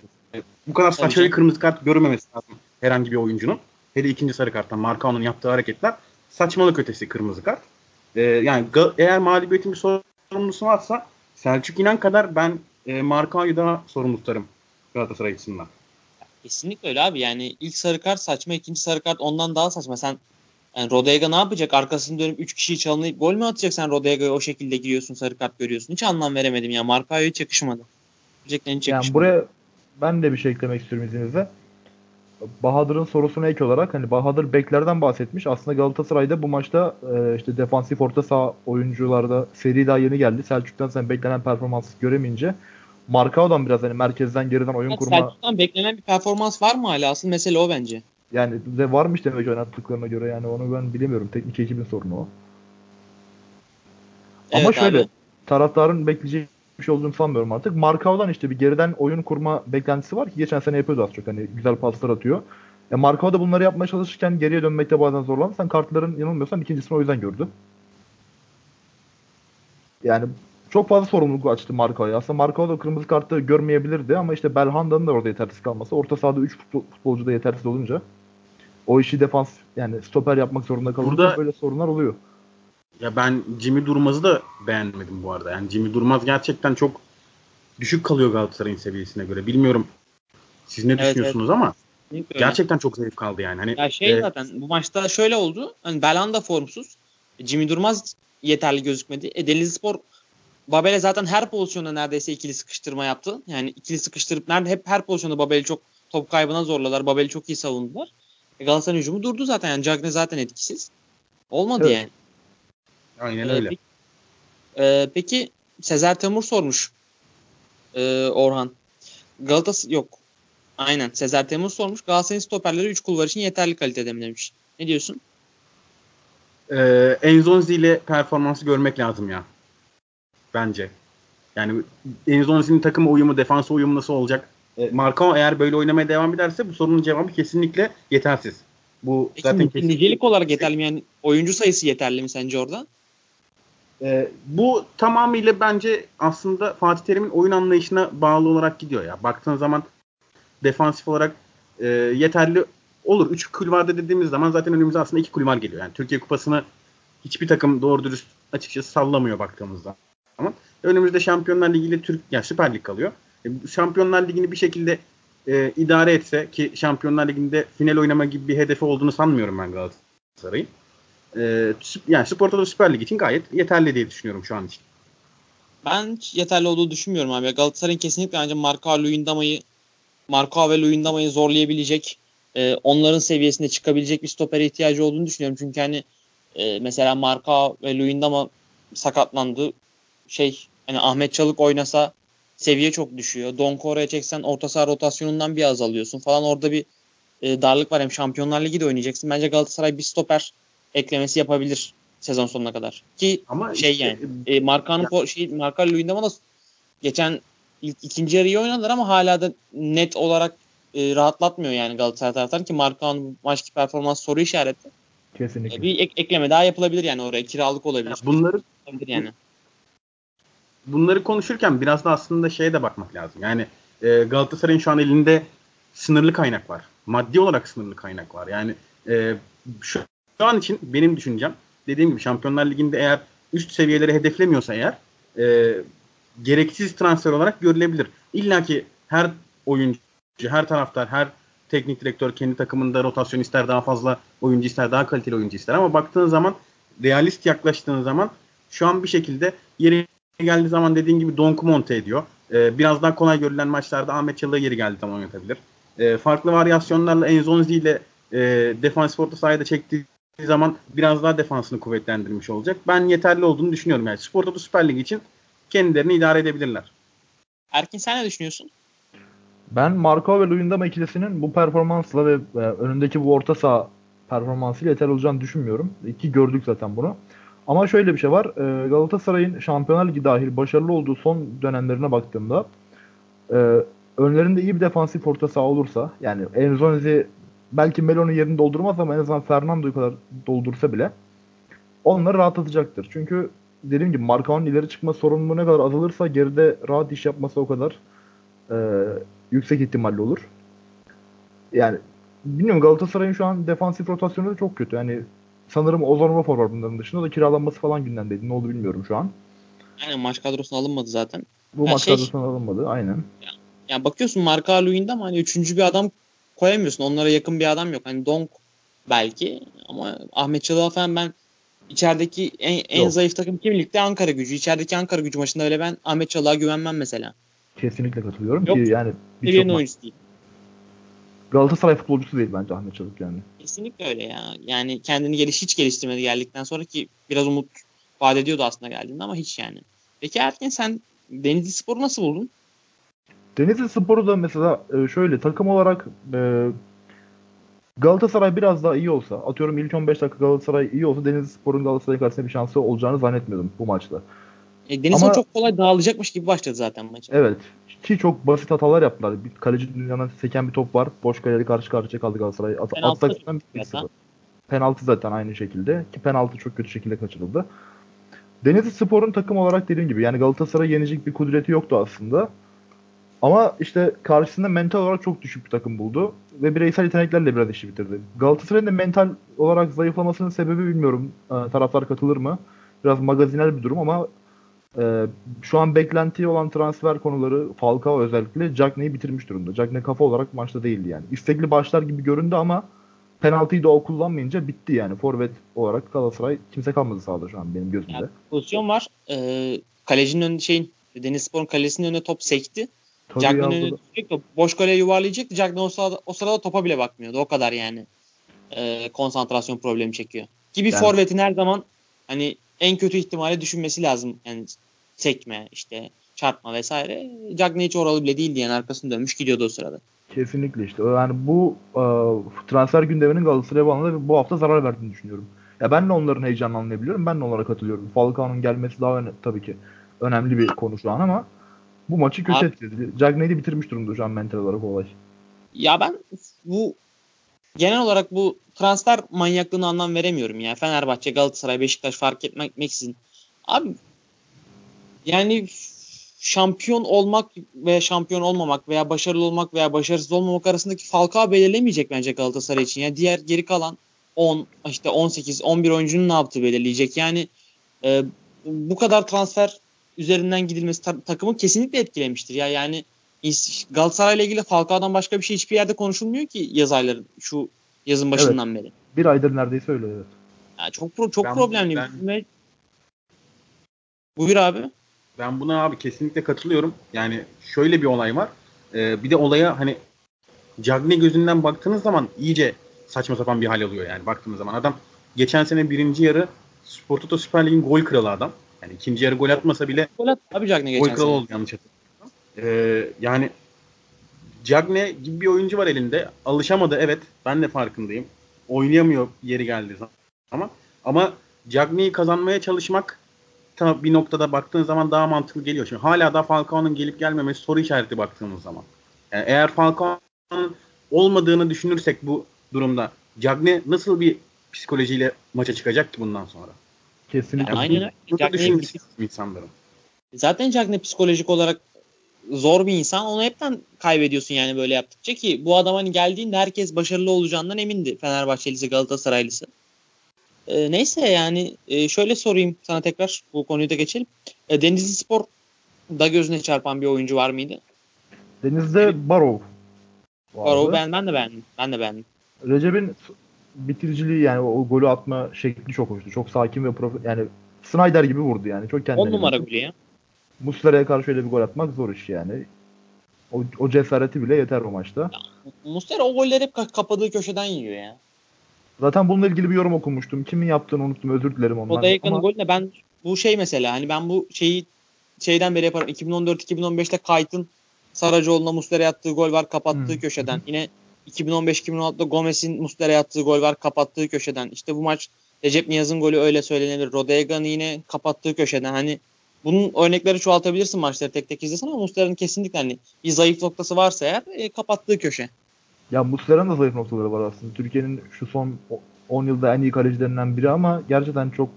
bu kadar saçma bir kırmızı kart görmemesi lazım herhangi bir oyuncunun. Hele ikinci sarı karttan Markao'nun yaptığı hareketler saçmalık ötesi kırmızı kart. E, yani Ga- eğer mağlubiyetin bir sorumlusu varsa Selçuk İnan kadar ben e, Markao'yu daha sorumlu tutarım Galatasaray açısından. Kesinlikle öyle abi. Yani ilk sarı kart saçma, ikinci sarı kart ondan daha saçma. Sen yani Rodega ne yapacak? Arkasını dönüp 3 kişiyi çalınıp gol mü atacak sen Rodega'ya o şekilde giriyorsun sarı kart görüyorsun. Hiç anlam veremedim ya. Markao'ya hiç Yani buraya ben de bir şey eklemek istiyorum izninizle. Bahadır'ın sorusuna ek olarak hani Bahadır beklerden bahsetmiş. Aslında Galatasaray'da bu maçta e, işte defansif orta saha oyuncularda seri daha yeni geldi. Selçuk'tan sen beklenen performans göremeyince Markao'dan biraz hani merkezden geriden oyun Evet, kurma Selçuk'tan beklenen bir performans var mı hala? Asıl mesele o bence. yani de varmış demek oynattıklarına göre yani onu ben bilemiyorum. Teknik ekibin sorunu o. Ama Evet şöyle abi. taraftarın bekleyeceği şey olduğunu sanmıyorum artık. Markao'dan işte bir geriden oyun kurma beklentisi var ki geçen sene yapıyordu az çok. Hani güzel paslar atıyor. E Markao da bunları yapmaya çalışırken geriye dönmekte bazen zorlandı. Sen kartların yanılmıyorsam ikincisini o yüzden gördü. Yani çok fazla sorumluluk açtı Markao'ya. Aslında Markao da kırmızı kartı görmeyebilirdi ama işte Belhanda'nın da orada yetersiz kalması. Orta sahada 3 futbolcu da yetersiz olunca o işi defans yani stoper yapmak zorunda kalınca Burada- böyle sorunlar oluyor. Ya ben Jimmy Durmaz'ı da beğenmedim bu arada. Yani Jimmy Durmaz gerçekten çok düşük kalıyor Galatasaray'ın seviyesine göre. Bilmiyorum siz ne Evet, düşünüyorsunuz ama Kesinlikle öyle. gerçekten çok zayıf kaldı yani. Hani Ya şey e, zaten bu maçta şöyle oldu. Hani Belhanda formsuz. Jimmy Durmaz yeterli gözükmedi. E, Denizlispor Babel'e zaten her pozisyonda neredeyse ikili sıkıştırma yaptı. Yani ikili sıkıştırıp nerede hep her pozisyonda Babel'i çok top kaybına zorladılar. Babel'i çok iyi savundular. E, Galatasaray hücumu durdu zaten. Yani Cagne zaten etkisiz. Olmadı Evet. yani. Aynen Ee, öyle. Peki, e, peki Sezer Temur sormuş. Ee, Orhan. Galatasaray yok. Aynen. Sezer Temur sormuş. Galatasaray'ın stoperleri 3 kulvar için yeterli kalitede mi demiş. Ne diyorsun? Ee, Enzonzi ile performansı görmek lazım ya. Bence. Yani Enzonzi'nin takım uyumu, defans uyumu nasıl olacak? E, Marcao eğer böyle oynamaya devam ederse bu sorunun cevabı kesinlikle yetersiz. Bu Peki zaten kesin. nicelik olarak yeterli mi? Yani oyuncu sayısı yeterli mi sence orada? Ee, bu tamamıyla bence aslında Fatih Terim'in oyun anlayışına bağlı olarak gidiyor ya. Baktığın zaman defansif olarak e, yeterli olur. 3 kulvarda dediğimiz zaman zaten önümüze aslında 2 kulvar geliyor. Yani Türkiye Kupası'nı hiçbir takım doğru dürüst açıkçası sallamıyor baktığımızda. Ama önümüzde Şampiyonlar Ligi ile Türk yani Süper Lig kalıyor. E, Şampiyonlar Ligi'ni bir şekilde e, idare etse ki Şampiyonlar Ligi'nde final oynama gibi bir hedefi olduğunu sanmıyorum ben Galatasaray'ın. E, yani Spor Toto Süper Lig için gayet yeterli diye düşünüyorum şu an için. Ben yeterli olduğunu düşünmüyorum abi. Galatasaray'ın kesinlikle ancak Marka Luyendama'yı Marka ve Luyendama'yı zorlayabilecek e, onların seviyesinde çıkabilecek bir stopere ihtiyacı olduğunu düşünüyorum. Çünkü hani e, mesela Marka ve Luyendama sakatlandı. şey hani Ahmet Çalık oynasa seviye çok düşüyor. Donko oraya çeksen orta saha rotasyonundan bir azalıyorsun falan. Orada bir e, darlık var. Hem Şampiyonlar Ligi de oynayacaksın. Bence Galatasaray bir stoper eklemesi yapabilir sezon sonuna kadar. Ki Ama şey işte, yani e, Markan'ın ya. şey Markan Luyendam'a da geçen ilk, ikinci yarıyı oynadılar ama hala da net olarak e, rahatlatmıyor yani Galatasaray taraftarı ki Markan maçki performans soru işareti. Kesinlikle. E, bir ek, ekleme daha yapılabilir yani oraya kiralık olabilir. Ya bunları olabilir yani. Bunları konuşurken biraz da aslında şeye de bakmak lazım. Yani e, Galatasaray'ın şu an elinde sınırlı kaynak var. Maddi olarak sınırlı kaynak var. Yani e, şu, şu an için benim düşüncem dediğim gibi Şampiyonlar Ligi'nde eğer üst seviyeleri hedeflemiyorsa eğer e, gereksiz transfer olarak görülebilir. İlla ki her oyuncu, her taraftar, her teknik direktör kendi takımında rotasyon ister, daha fazla oyuncu ister, daha kaliteli oyuncu ister. Ama baktığın zaman realist yaklaştığın zaman şu an bir şekilde yeri geldiği zaman dediğin gibi Donku monte ediyor. Ee, biraz daha kolay görülen maçlarda Ahmet Çalık'a yeri geldiği zaman oynatabilir. Ee, farklı varyasyonlarla Enzonzi ile e, defans orta sahada çektiği zaman biraz daha defansını kuvvetlendirmiş olacak. Ben yeterli olduğunu düşünüyorum. Yani Spor Toto Süper Lig için kendilerini idare edebilirler. Erkin sen ne düşünüyorsun? Ben Marco ve Luyendama ikilisinin bu performansla ve e, önündeki bu orta saha performansıyla yeter olacağını düşünmüyorum. İki gördük zaten bunu. Ama şöyle bir şey var. E, Galatasaray'ın Şampiyonlar Ligi dahil başarılı olduğu son dönemlerine baktığımda e, önlerinde iyi bir defansif orta saha olursa yani Enzonzi belki Melo'nun yerini doldurmaz ama en azından Fernando'yu kadar doldursa bile onları rahatlatacaktır. Çünkü dediğim gibi Markao'nun ileri çıkma sorumluluğu ne kadar azalırsa geride rahat iş yapması o kadar e, yüksek ihtimalle olur. Yani bilmiyorum Galatasaray'ın şu an defansif rotasyonu da çok kötü. Yani sanırım Ozanova forvar bunların dışında da kiralanması falan gündemdeydi. Ne oldu bilmiyorum şu an. Aynen maç kadrosuna alınmadı zaten. Bu yani maç şey, kadrosuna alınmadı aynen. Ya, yani bakıyorsun Marka Luyend'de ama hani üçüncü bir adam koyamıyorsun. Onlara yakın bir adam yok. Hani Donk belki ama Ahmet Çalık'a falan ben içerideki en, en zayıf takım kim ligde Ankara gücü. İçerideki Ankara gücü maçında öyle ben Ahmet Çalık'a güvenmem mesela. Kesinlikle katılıyorum yok. ki yani birçok oyuncusu değil. Galatasaray futbolcusu değil bence Ahmet Çalık yani. Kesinlikle öyle ya. Yani kendini geliş hiç geliştirmedi geldikten sonra ki biraz umut vaat ediyordu aslında geldiğinde ama hiç yani. Peki Erkin sen Denizli Spor'u nasıl buldun? Denizli Spor'u da mesela e, şöyle takım olarak e, Galatasaray biraz daha iyi olsa, atıyorum ilk 15 dakika Galatasaray iyi olsa Denizli Spor'un Galatasaray karşısında bir şansı olacağını zannetmiyordum bu maçta. E, Denizli Ama, çok kolay dağılacakmış gibi başladı zaten maç. Evet. Ki çok basit hatalar yaptılar. Bir kaleci dünyanın seken bir top var. Boş kaleli karşı karşıya kaldı Galatasaray. At penaltı, Atsak penaltı zaten aynı şekilde. Ki penaltı çok kötü şekilde kaçırıldı. Denizli Spor'un takım olarak dediğim gibi yani Galatasaray yenecek bir kudreti yoktu aslında. Ama işte karşısında mental olarak çok düşük bir takım buldu. Ve bireysel yeteneklerle biraz işi bitirdi. Galatasaray'ın da mental olarak zayıflamasının sebebi bilmiyorum. E, taraftar katılır mı? Biraz magazinel bir durum ama e, şu an beklenti olan transfer konuları Falcao özellikle Cagney'i bitirmiş durumda. Cagney kafa olarak maçta değildi yani. İstekli başlar gibi göründü ama penaltıyı da o kullanmayınca bitti yani. Forvet olarak Galatasaray kimse kalmadı sahada şu an benim gözümde. Yani pozisyon var. Ee, kalecinin önünde şeyin Deniz Spor'un kalesinin önüne top sekti. Cagney'in önüne boş kaleye yuvarlayacaktı. Cagney o sırada, o sırada topa bile bakmıyordu. O kadar yani. Ee, konsantrasyon problemi çekiyor. Gibi yani, forvetin her zaman hani en kötü ihtimale düşünmesi lazım. Yani sekme işte çarpma vesaire. Cagney hiç oralı bile değildi yani arkasını dönmüş gidiyordu o sırada. Kesinlikle işte. Yani bu e, transfer gündeminin Galatasaray'a bağlı bu hafta zarar verdiğini düşünüyorum. Ya ben de onların heyecanını anlayabiliyorum. Ben de onlara katılıyorum. Falcao'nun gelmesi daha öne, tabii ki önemli bir konu şu an ama bu maçı kötü etkiledi. Cagney'i bitirmiş durumda şu an mental olarak olay. Ya ben bu genel olarak bu transfer manyaklığına anlam veremiyorum ya. Fenerbahçe, Galatasaray, Beşiktaş fark etmeksizin. Abi yani şampiyon olmak veya şampiyon olmamak veya başarılı olmak veya başarısız olmamak arasındaki Falcao belirlemeyecek bence Galatasaray için. Yani diğer geri kalan 10 işte 18 11 oyuncunun ne yaptığı belirleyecek. Yani e, bu kadar transfer üzerinden gidilmesi ta- takımı kesinlikle etkilemiştir. Ya yani Galatasaray ile ilgili Falcao'dan başka bir şey hiçbir yerde konuşulmuyor ki yaz ayları şu yazın başından evet. beri. Bir aydır neredeyse öyle evet. Ya çok pro- çok ben, problemli. Ben... Buyur abi. Ben buna abi kesinlikle katılıyorum. Yani şöyle bir olay var. Ee, bir de olaya hani Cagney gözünden baktığınız zaman iyice saçma sapan bir hal alıyor yani baktığınız zaman. Adam geçen sene birinci yarı Spor Toto Süper Lig'in gol kralı adam. Yani ikinci yarı gol atmasa bile Gol Cagney geçen gol kralı oldu yanlış hatırlamıyorsam. Ee, yani Cagne gibi bir oyuncu var elinde. Alışamadı evet. Ben de farkındayım. Oynayamıyor yeri geldiği zaman. Ama ama Cagne'yi kazanmaya çalışmak ta bir noktada baktığın zaman daha mantıklı geliyor. Şimdi hala da Falcao'nun gelip gelmemesi soru işareti baktığımız zaman. Yani eğer Falcao'nun olmadığını düşünürsek bu durumda Cagne nasıl bir psikolojiyle maça çıkacak ki bundan sonra? Kesinlikle. Yani aynen düşünmesi insanların. Zaten Cagney psikolojik olarak zor bir insan. Onu hepten kaybediyorsun yani böyle yaptıkça ki bu adam hani geldiğinde herkes başarılı olacağından emindi. Fenerbahçelisi, Galatasaraylısı. Ee, neyse yani e, şöyle sorayım sana tekrar bu konuyu da geçelim. E, Denizli Spor da gözüne çarpan bir oyuncu var mıydı? Deniz'de Barov. Vardı. ben, ben de beğendim. Ben de beğendim. Recep'in bitiriciliği yani o, o golü atma şekli çok hoştu. Çok sakin ve profe yani Snyder gibi vurdu yani. Çok kendine 10 numara golü ya. Muslera'ya karşı öyle bir gol atmak zor iş yani. O, o cesareti bile yeter o maçta. Muslera o golleri hep ka- kapadığı köşeden yiyor ya. Zaten bununla ilgili bir yorum okumuştum. Kimin yaptığını unuttum. Özür dilerim ondan. Rodayega'nın Ama golüne ben bu şey mesela hani ben bu şeyi şeyden beri yaparım. 2014-2015'te Kayt'ın Saracoğlu'na Muslera'ya attığı gol var kapattığı Hı. köşeden. Yine 2015-2016'da Gomez'in Muslera'ya attığı gol var kapattığı köşeden. İşte bu maç Recep Niyaz'ın golü öyle söylenebilir. Rodayega'nın yine kapattığı köşeden. Hani bunun örnekleri çoğaltabilirsin maçları tek tek izlesen ama Muslera'nın kesinlikle hani bir zayıf noktası varsa eğer e, kapattığı köşe. ya Muslera'nın da zayıf noktaları var aslında. Türkiye'nin şu son o- 10 yılda en iyi kalecilerinden biri ama gerçekten çok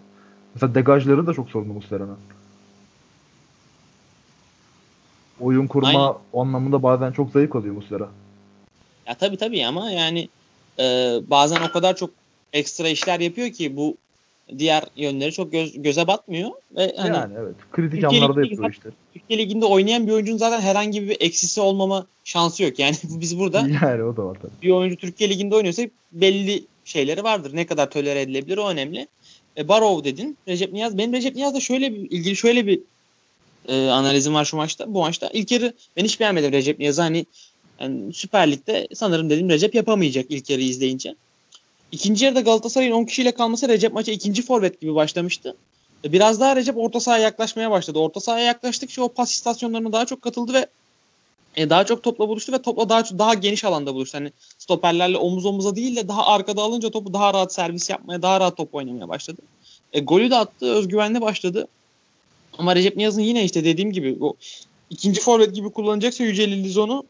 mesela degajları da çok sorunlu Muslera'nın. Oyun kurma Aynen. anlamında bazen çok zayıf kalıyor Muslera. Ya tabii tabii ama yani e, bazen o kadar çok ekstra işler yapıyor ki bu diğer yönleri çok göz, göze batmıyor ve hani yani evet. Kritik Türkiye anlarda Ligi'ndeki yapıyor işte. Türkiye Ligi'nde oynayan bir oyuncunun zaten herhangi bir eksisi olmama şansı yok. Yani biz burada Yani o da var tabii. bir oyuncu Türkiye Ligi'nde oynuyorsa belli şeyleri vardır. Ne kadar tolere edilebilir o önemli. E, Barov dedin. Recep Niyaz. Benim Recep Niyaz'la şöyle bir ilgili şöyle bir e, analizim var şu maçta. Bu maçta. İlk yarı ben hiç beğenmedim Recep Niyaz'ı. Hani yani Süper Lig'de sanırım dedim Recep yapamayacak ilk yarı izleyince. İkinci yarıda Galatasaray'ın 10 kişiyle kalması Recep maça ikinci forvet gibi başlamıştı. E, Biraz daha Recep orta sahaya yaklaşmaya başladı. Orta sahaya yaklaştıkça o pas istasyonlarına daha çok katıldı ve e, daha çok topla buluştu ve topla daha daha geniş alanda buluştu. Hani stoperlerle omuz omuza değil de daha arkada alınca topu daha rahat servis yapmaya, daha rahat top oynamaya başladı. E, golü de attı, özgüvenli başladı. Ama Recep Niyaz'ın yine işte dediğim gibi o ikinci forvet gibi kullanacaksa Yücel Lizon'u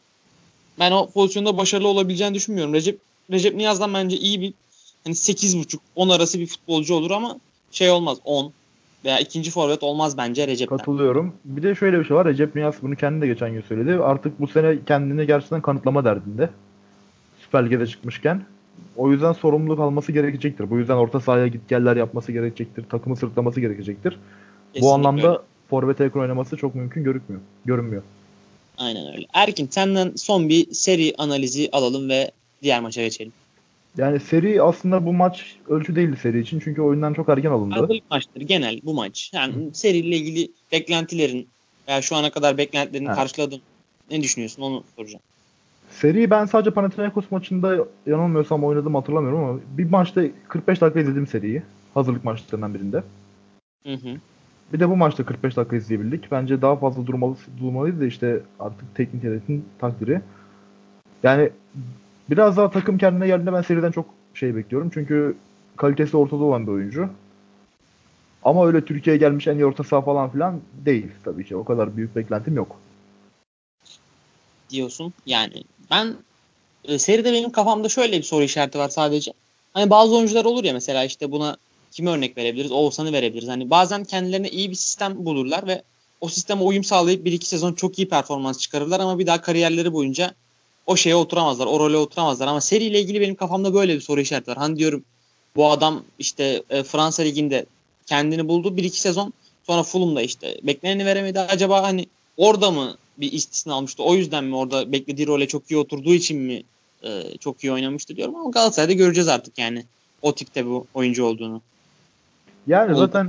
ben o pozisyonda başarılı olabileceğini düşünmüyorum. Recep Recep Niyaz'dan bence iyi bir hani 8.5 10 arası bir futbolcu olur ama şey olmaz 10 veya ikinci forvet olmaz bence Recep'ten. Katılıyorum. Bir de şöyle bir şey var. Recep Niyaz bunu kendi de geçen gün söyledi. Artık bu sene kendini gerçekten kanıtlama derdinde. Süper Lig'e çıkmışken. O yüzden sorumluluk alması gerekecektir. Bu yüzden orta sahaya git geller yapması gerekecektir. Takımı sırtlaması gerekecektir. bu Kesinlikle anlamda öyle. forvet ekran oynaması çok mümkün görünmüyor. Görünmüyor. Aynen öyle. Erkin senden son bir seri analizi alalım ve diğer maça geçelim. Yani seri aslında bu maç ölçü değildi seri için. Çünkü oyundan çok erken alındı. Hazırlık maçları genel bu maç. Yani seriyle ilgili beklentilerin veya şu ana kadar beklentilerini Evet. karşıladın. Ne düşünüyorsun onu soracağım. Seri ben sadece Panathinaikos maçında yanılmıyorsam oynadım hatırlamıyorum ama bir maçta 45 dakika izledim seriyi. Hazırlık maçlarından birinde. Hı hı. Bir de bu maçta 45 dakika izleyebildik. Bence daha fazla durmalı, durmalıydı da işte artık teknik heyetin takdiri. Yani biraz daha takım kendine geldiğinde ben seriden çok şey bekliyorum. Çünkü kalitesi ortada olan bir oyuncu. Ama öyle Türkiye'ye gelmiş en iyi orta saha falan filan değil tabii ki. O kadar büyük beklentim yok. diyorsun. Yani ben e, seride benim kafamda şöyle bir soru işareti var sadece. Hani bazı oyuncular olur ya mesela işte buna kime örnek verebiliriz? Oğuzhan'ı verebiliriz. Hani bazen kendilerine iyi bir sistem bulurlar ve o sisteme uyum sağlayıp bir iki sezon çok iyi performans çıkarırlar ama bir daha kariyerleri boyunca o şeye oturamazlar, o role oturamazlar. Ama seriyle ilgili benim kafamda böyle bir soru işareti var. Hani diyorum bu adam işte e, Fransa Ligi'nde kendini buldu bir iki sezon sonra Fulham'da işte bekleneni veremedi. Acaba hani orada mı bir istisna almıştı? O yüzden mi orada beklediği role çok iyi oturduğu için mi e, çok iyi oynamıştı diyorum ama Galatasaray'da göreceğiz artık yani o tipte bu oyuncu olduğunu. Yani Oldu. zaten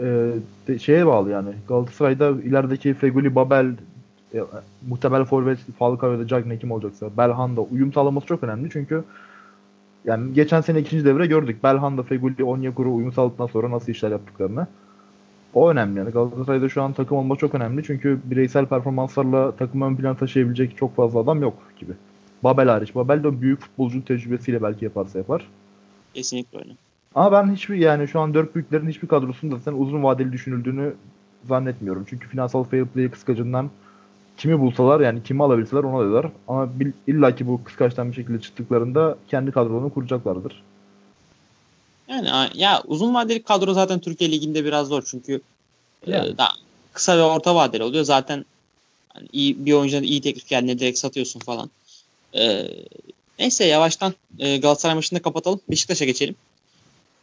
e, de- şeye bağlı yani. Galatasaray'da ilerideki Feguli, Babel, e, muhtemel forvet Falcao ya da Cagney kim olacaksa Belhanda uyum sağlaması çok önemli çünkü yani geçen sene ikinci devre gördük. Belhanda, Feguli, Onyekuru uyum sağladıktan sonra nasıl işler yaptıklarını. O önemli yani. Galatasaray'da şu an takım olma çok önemli. Çünkü bireysel performanslarla takımı ön plan taşıyabilecek çok fazla adam yok gibi. Babel hariç. Babel de büyük futbolcu tecrübesiyle belki yaparsa yapar. Kesinlikle öyle. Ama ben hiçbir yani şu an dört büyüklerin hiçbir kadrosunda zaten uzun vadeli düşünüldüğünü zannetmiyorum. Çünkü finansal fair play kıskacından kimi bulsalar yani kimi alabilseler ona alırlar. Ama illa ki bu kıskaçtan bir şekilde çıktıklarında kendi kadrolarını kuracaklardır. Yani ya uzun vadeli kadro zaten Türkiye Ligi'nde biraz zor çünkü e, yani. e, daha kısa ve orta vadeli oluyor. Zaten hani iyi bir oyuncudan iyi teklif geldiğinde direkt satıyorsun falan. E, neyse yavaştan e, Galatasaray maçını kapatalım. Beşiktaş'a geçelim.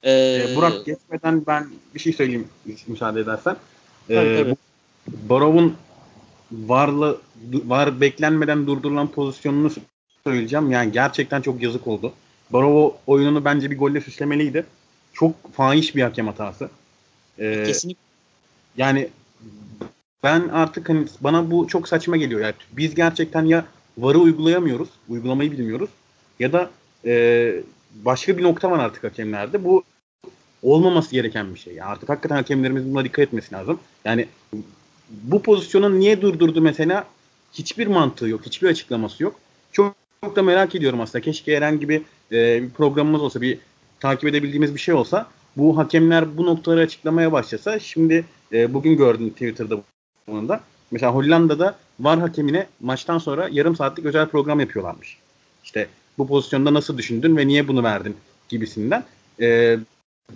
E, ee, Burak geçmeden ben bir şey söyleyeyim müsaade edersen. Ee. Borov'un varlı var beklenmeden durdurulan pozisyonunu söyleyeceğim. Yani gerçekten çok yazık oldu. Barov oyununu bence bir golle süslemeliydi. Çok fahiş bir hakem hatası. Ee, Kesinlikle. Yani ben artık hani bana bu çok saçma geliyor. Yani biz gerçekten ya varı uygulayamıyoruz, uygulamayı bilmiyoruz ya da e, başka bir nokta var artık hakemlerde. Bu olmaması gereken bir şey. Yani artık hakikaten hakemlerimiz buna dikkat etmesi lazım. Yani bu pozisyonun niye durdurdu mesela hiçbir mantığı yok, hiçbir açıklaması yok. Çok, çok da merak ediyorum aslında. Keşke herhangi bir, e, bir programımız olsa, bir takip edebildiğimiz bir şey olsa. Bu hakemler bu noktaları açıklamaya başlasa. Şimdi e, bugün gördüm Twitter'da bunu da. Mesela Hollanda'da VAR hakemine maçtan sonra yarım saatlik özel program yapıyorlarmış. İşte bu pozisyonda nasıl düşündün ve niye bunu verdin gibisinden. E,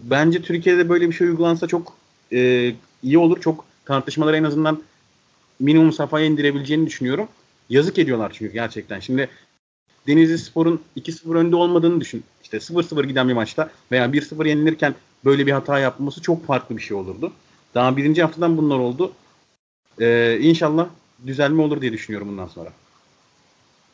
bence Türkiye'de böyle bir şey uygulansa çok e, iyi olur. Çok tartışmaları en azından minimum safhaya indirebileceğini düşünüyorum. Yazık ediyorlar çünkü gerçekten. Şimdi Denizli Spor'un 2-0 önde olmadığını düşün. İşte 0-0 giden bir maçta veya 1-0 yenilirken böyle bir hata yapması çok farklı bir şey olurdu. Daha birinci haftadan bunlar oldu. Ee, inşallah düzelme olur diye düşünüyorum bundan sonra.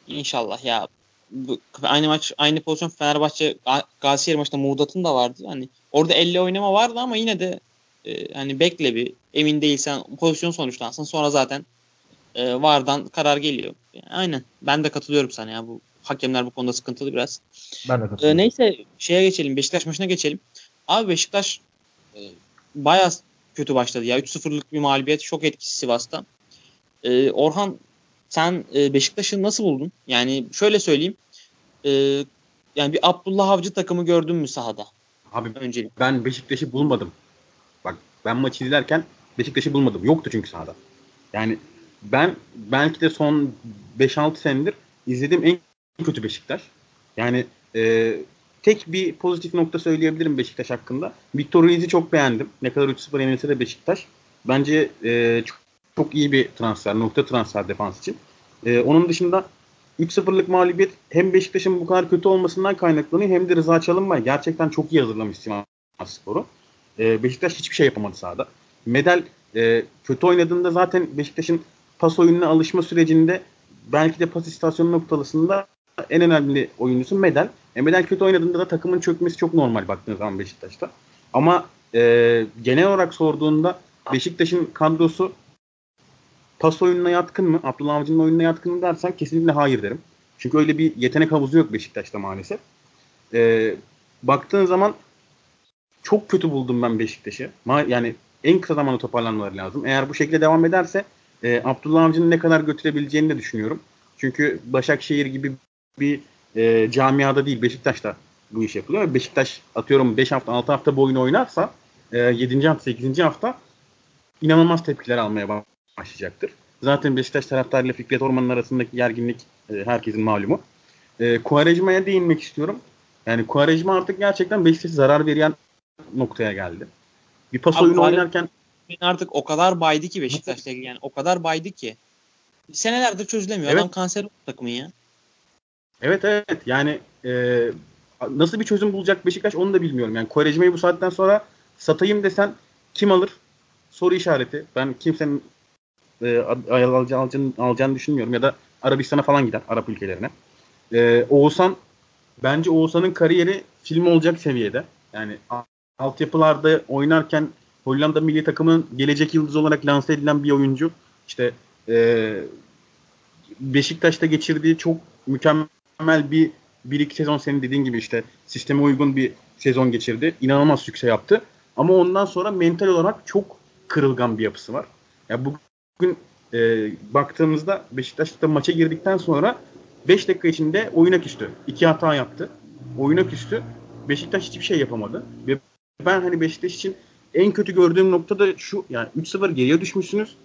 İnşallah ya. Bu, aynı maç aynı pozisyon Fenerbahçe Galatasaray maçında Muğdat'ın da vardı. Hani orada elle oynama vardı ama yine de e, hani bekle bir emin değilsen pozisyon sonuçlansın sonra zaten e, VAR'dan karar geliyor. Yani aynen. Ben de katılıyorum sana ya bu hakemler bu konuda sıkıntılı biraz. Ben de e, katılıyorum. E, neyse şeye geçelim. Beşiktaş maçına geçelim. Abi Beşiktaş e, bayağı kötü başladı ya. 3-0'lık bir mağlubiyet. Çok etkisi Sivas'ta. E, Orhan sen e, Beşiktaş'ı nasıl buldun? Yani şöyle söyleyeyim. E, yani bir Abdullah Avcı takımı gördün mü sahada? Abi Öncelikle. ben Beşiktaş'ı bulmadım. Bak ben maçı izlerken Beşiktaş'ı bulmadım. Yoktu çünkü sahada. Yani ben belki de son 5-6 senedir izlediğim en kötü Beşiktaş. Yani e, tek bir pozitif nokta söyleyebilirim Beşiktaş hakkında. Victor Ruiz'i çok beğendim. Ne kadar 3-0 yenilse de Beşiktaş. Bence e, çok, çok iyi bir transfer. Nokta transfer defans için. E, onun dışında 3-0'lık mağlubiyet hem Beşiktaş'ın bu kadar kötü olmasından kaynaklanıyor hem de Rıza Çalınbay gerçekten çok iyi hazırlamış Sivas Spor'u. E, Beşiktaş hiçbir şey yapamadı sahada. Medel e, kötü oynadığında zaten Beşiktaş'ın pas oyununa alışma sürecinde belki de pas istasyonu noktalısında en önemli oyuncusu Medel. E, Medel kötü oynadığında da takımın çökmesi çok normal baktığınız zaman Beşiktaş'ta. Ama e, genel olarak sorduğunda Beşiktaş'ın kadrosu pas oyununa yatkın mı? Abdullah Avcı'nın oyununa yatkın mı dersen kesinlikle hayır derim. Çünkü öyle bir yetenek havuzu yok Beşiktaş'ta maalesef. E, baktığın zaman çok kötü buldum ben Beşiktaş'ı. Yani en kısa zamanda toparlanmaları lazım. Eğer bu şekilde devam ederse e, Abdullah Avcı'nın ne kadar götürebileceğini de düşünüyorum. Çünkü Başakşehir gibi bir e, camiada değil Beşiktaş'ta bu iş yapılıyor. Beşiktaş atıyorum 5 hafta 6 hafta boyunu oynarsa e, 7. hafta 8. hafta inanılmaz tepkiler almaya başlayacaktır. Zaten Beşiktaş taraftarıyla Fikret Orman'ın arasındaki gerginlik e, herkesin malumu. E, Kuarejma'ya değinmek istiyorum. Yani Kuarejma artık gerçekten Beşiktaş'a zarar veren noktaya geldi. Bir pas Abi, oyunu oynarken artık o kadar baydı ki Beşiktaş'ta yani o kadar baydı ki. Senelerdir çözülemiyor. Evet. Adam kanser oldu takımın ya. Evet evet yani e, nasıl bir çözüm bulacak Beşiktaş onu da bilmiyorum. Yani Kovarejma'yı bu saatten sonra satayım desen kim alır? Soru işareti. Ben kimsenin e, alacağını, alacağını, alacağını düşünmüyorum ya da Arabistan'a falan gider Arap ülkelerine. E, Oğuzhan bence Oğuzhan'ın kariyeri film olacak seviyede. Yani altyapılarda oynarken Hollanda milli takımının gelecek yıldızı olarak lanse edilen bir oyuncu. İşte e, Beşiktaş'ta geçirdiği çok mükemmel bir bir iki sezon senin dediğin gibi işte sisteme uygun bir sezon geçirdi. İnanılmaz sükse yaptı. Ama ondan sonra mental olarak çok kırılgan bir yapısı var. Ya bugün e, baktığımızda Beşiktaş'ta maça girdikten sonra 5 dakika içinde oyuna küstü. İki hata yaptı. Oyuna küstü. Beşiktaş hiçbir şey yapamadı. Ve ben hani Beşiktaş için en kötü gördüğüm nokta da şu. Yani 3-0 geriye düşmüşsünüz.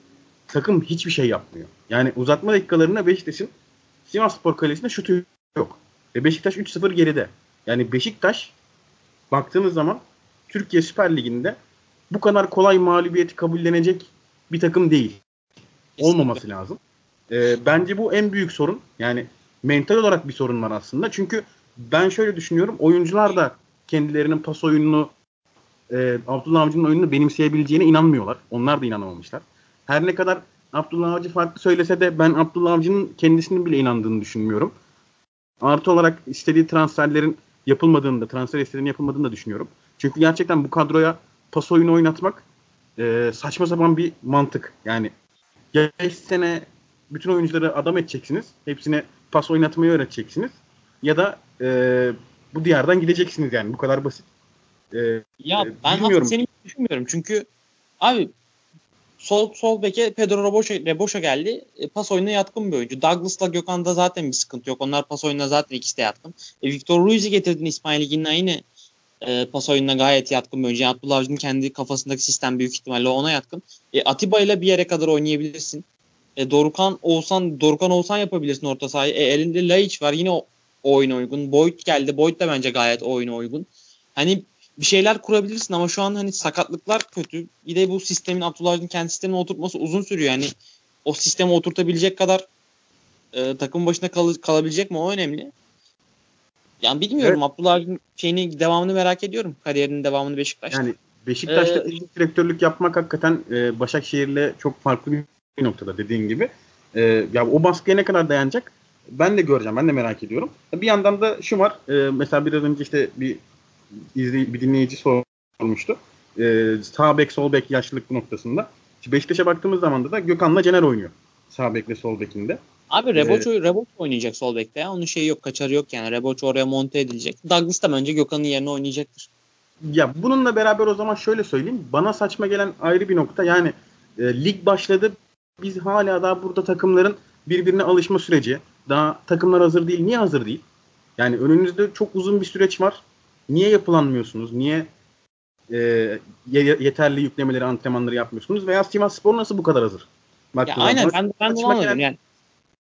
Takım hiçbir şey yapmıyor. Yani uzatma dakikalarında Beşiktaş'ın Sivas Spor Kalesi'nde şutu yok. Ve Beşiktaş 3-0 geride. Yani Beşiktaş baktığınız zaman Türkiye Süper Ligi'nde bu kadar kolay mağlubiyeti kabullenecek bir takım değil. Olmaması lazım. Ee, bence bu en büyük sorun. Yani mental olarak bir sorun var aslında. Çünkü ben şöyle düşünüyorum. Oyuncular da kendilerinin pas oyununu e, Abdullah Avcı'nın oyununu benimseyebileceğine inanmıyorlar. Onlar da inanamamışlar. Her ne kadar Abdullah Avcı farklı söylese de ben Abdullah Avcı'nın kendisinin bile inandığını düşünmüyorum. Artı olarak istediği transferlerin yapılmadığını da, transfer istediğinin yapılmadığını da düşünüyorum. Çünkü gerçekten bu kadroya pas oyunu oynatmak e, saçma sapan bir mantık. Yani 5 sene bütün oyuncuları adam edeceksiniz. Hepsine pas oynatmayı öğreteceksiniz. Ya da e, bu diyardan gideceksiniz yani. Bu kadar basit. E, ya ben aslında seni düşünmüyorum. Çünkü abi sol sol beke Pedro Reboşa, Reboşa geldi. E, pas oyununa yatkın bir oyuncu. Douglas'la Gökhan'da zaten bir sıkıntı yok. Onlar pas oyununa zaten ikisi de yatkın. E, Victor Ruiz'i getirdin İsmail Ligi'nden yine e, pas oyununa gayet yatkın bir oyuncu. Yani Abdullah Avcı'nın kendi kafasındaki sistem büyük ihtimalle ona yatkın. E, Atiba ile bir yere kadar oynayabilirsin. E, Dorukan olsan Dorukan olsan yapabilirsin orta sahayı. E, elinde Laiç var yine o, o uygun. Boyd geldi. Boyd da bence gayet o uygun. Hani bir şeyler kurabilirsin ama şu an hani sakatlıklar kötü. Bir de bu sistemin Abdullah Avcı'nın kendi sistemine oturtması uzun sürüyor. Yani o sisteme oturtabilecek kadar e, takım başına kal- kalabilecek mi o önemli. Yani bilmiyorum evet. Abdullah Avcı'nın şeyini devamını merak ediyorum. Kariyerinin devamını Beşiktaş'ta. Yani Beşiktaş'ta ee, direktörlük yapmak hakikaten e, Başakşehir'le çok farklı bir noktada dediğin gibi. E, ya o baskıya ne kadar dayanacak? Ben de göreceğim. Ben de merak ediyorum. Bir yandan da şu var. E, mesela biraz önce işte bir izley bir dinleyici sormuştu. E, sağ bek sol bek yaşlılık noktasında. Beşiktaş'a baktığımız zaman da Gökhan'la Cener oynuyor. Sağ bekle sol bekinde. Abi Reboço, ee, Reboço oynayacak sol bekte ya. Onun şeyi yok, kaçarı yok yani. Reboço oraya monte edilecek. Douglas da önce Gökhan'ın yerine oynayacaktır. Ya bununla beraber o zaman şöyle söyleyeyim. Bana saçma gelen ayrı bir nokta. Yani e, lig başladı. Biz hala daha burada takımların birbirine alışma süreci. Daha takımlar hazır değil. Niye hazır değil? Yani önünüzde çok uzun bir süreç var. Niye yapılanmıyorsunuz? Niye e, yeterli yüklemeleri, antrenmanları yapmıyorsunuz? Veya Sivas Spor nasıl bu kadar hazır? Bak, ya aynen ben, ben de anladım yani.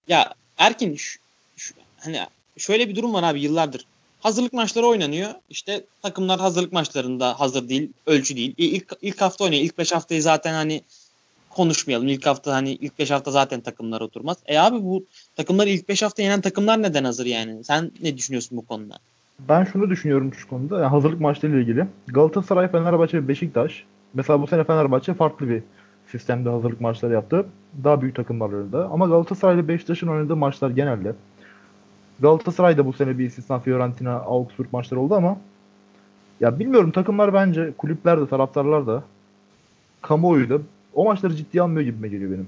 Ya Erkin şu, şu, hani şöyle bir durum var abi yıllardır. Hazırlık maçları oynanıyor. İşte takımlar hazırlık maçlarında hazır değil, ölçü değil. İlk, ilk hafta oynuyor. İlk 5 haftayı zaten hani konuşmayalım. İlk hafta hani ilk 5 hafta zaten takımlar oturmaz. E abi bu takımları ilk 5 hafta yenen takımlar neden hazır yani? Sen ne düşünüyorsun bu konuda? Ben şunu düşünüyorum şu konuda. Yani hazırlık maçlarıyla ilgili. Galatasaray, Fenerbahçe Beşiktaş. Mesela bu sene Fenerbahçe farklı bir sistemde hazırlık maçları yaptı. Daha büyük takımlarında. Ama Galatasaray ile Beşiktaş'ın oynadığı maçlar genelde. Galatasaray'da bu sene bir istisna Fiorentina, Augsburg maçları oldu ama ya bilmiyorum takımlar bence kulüpler de taraftarlar da kamuoyu da o maçları ciddiye almıyor gibime geliyor benim.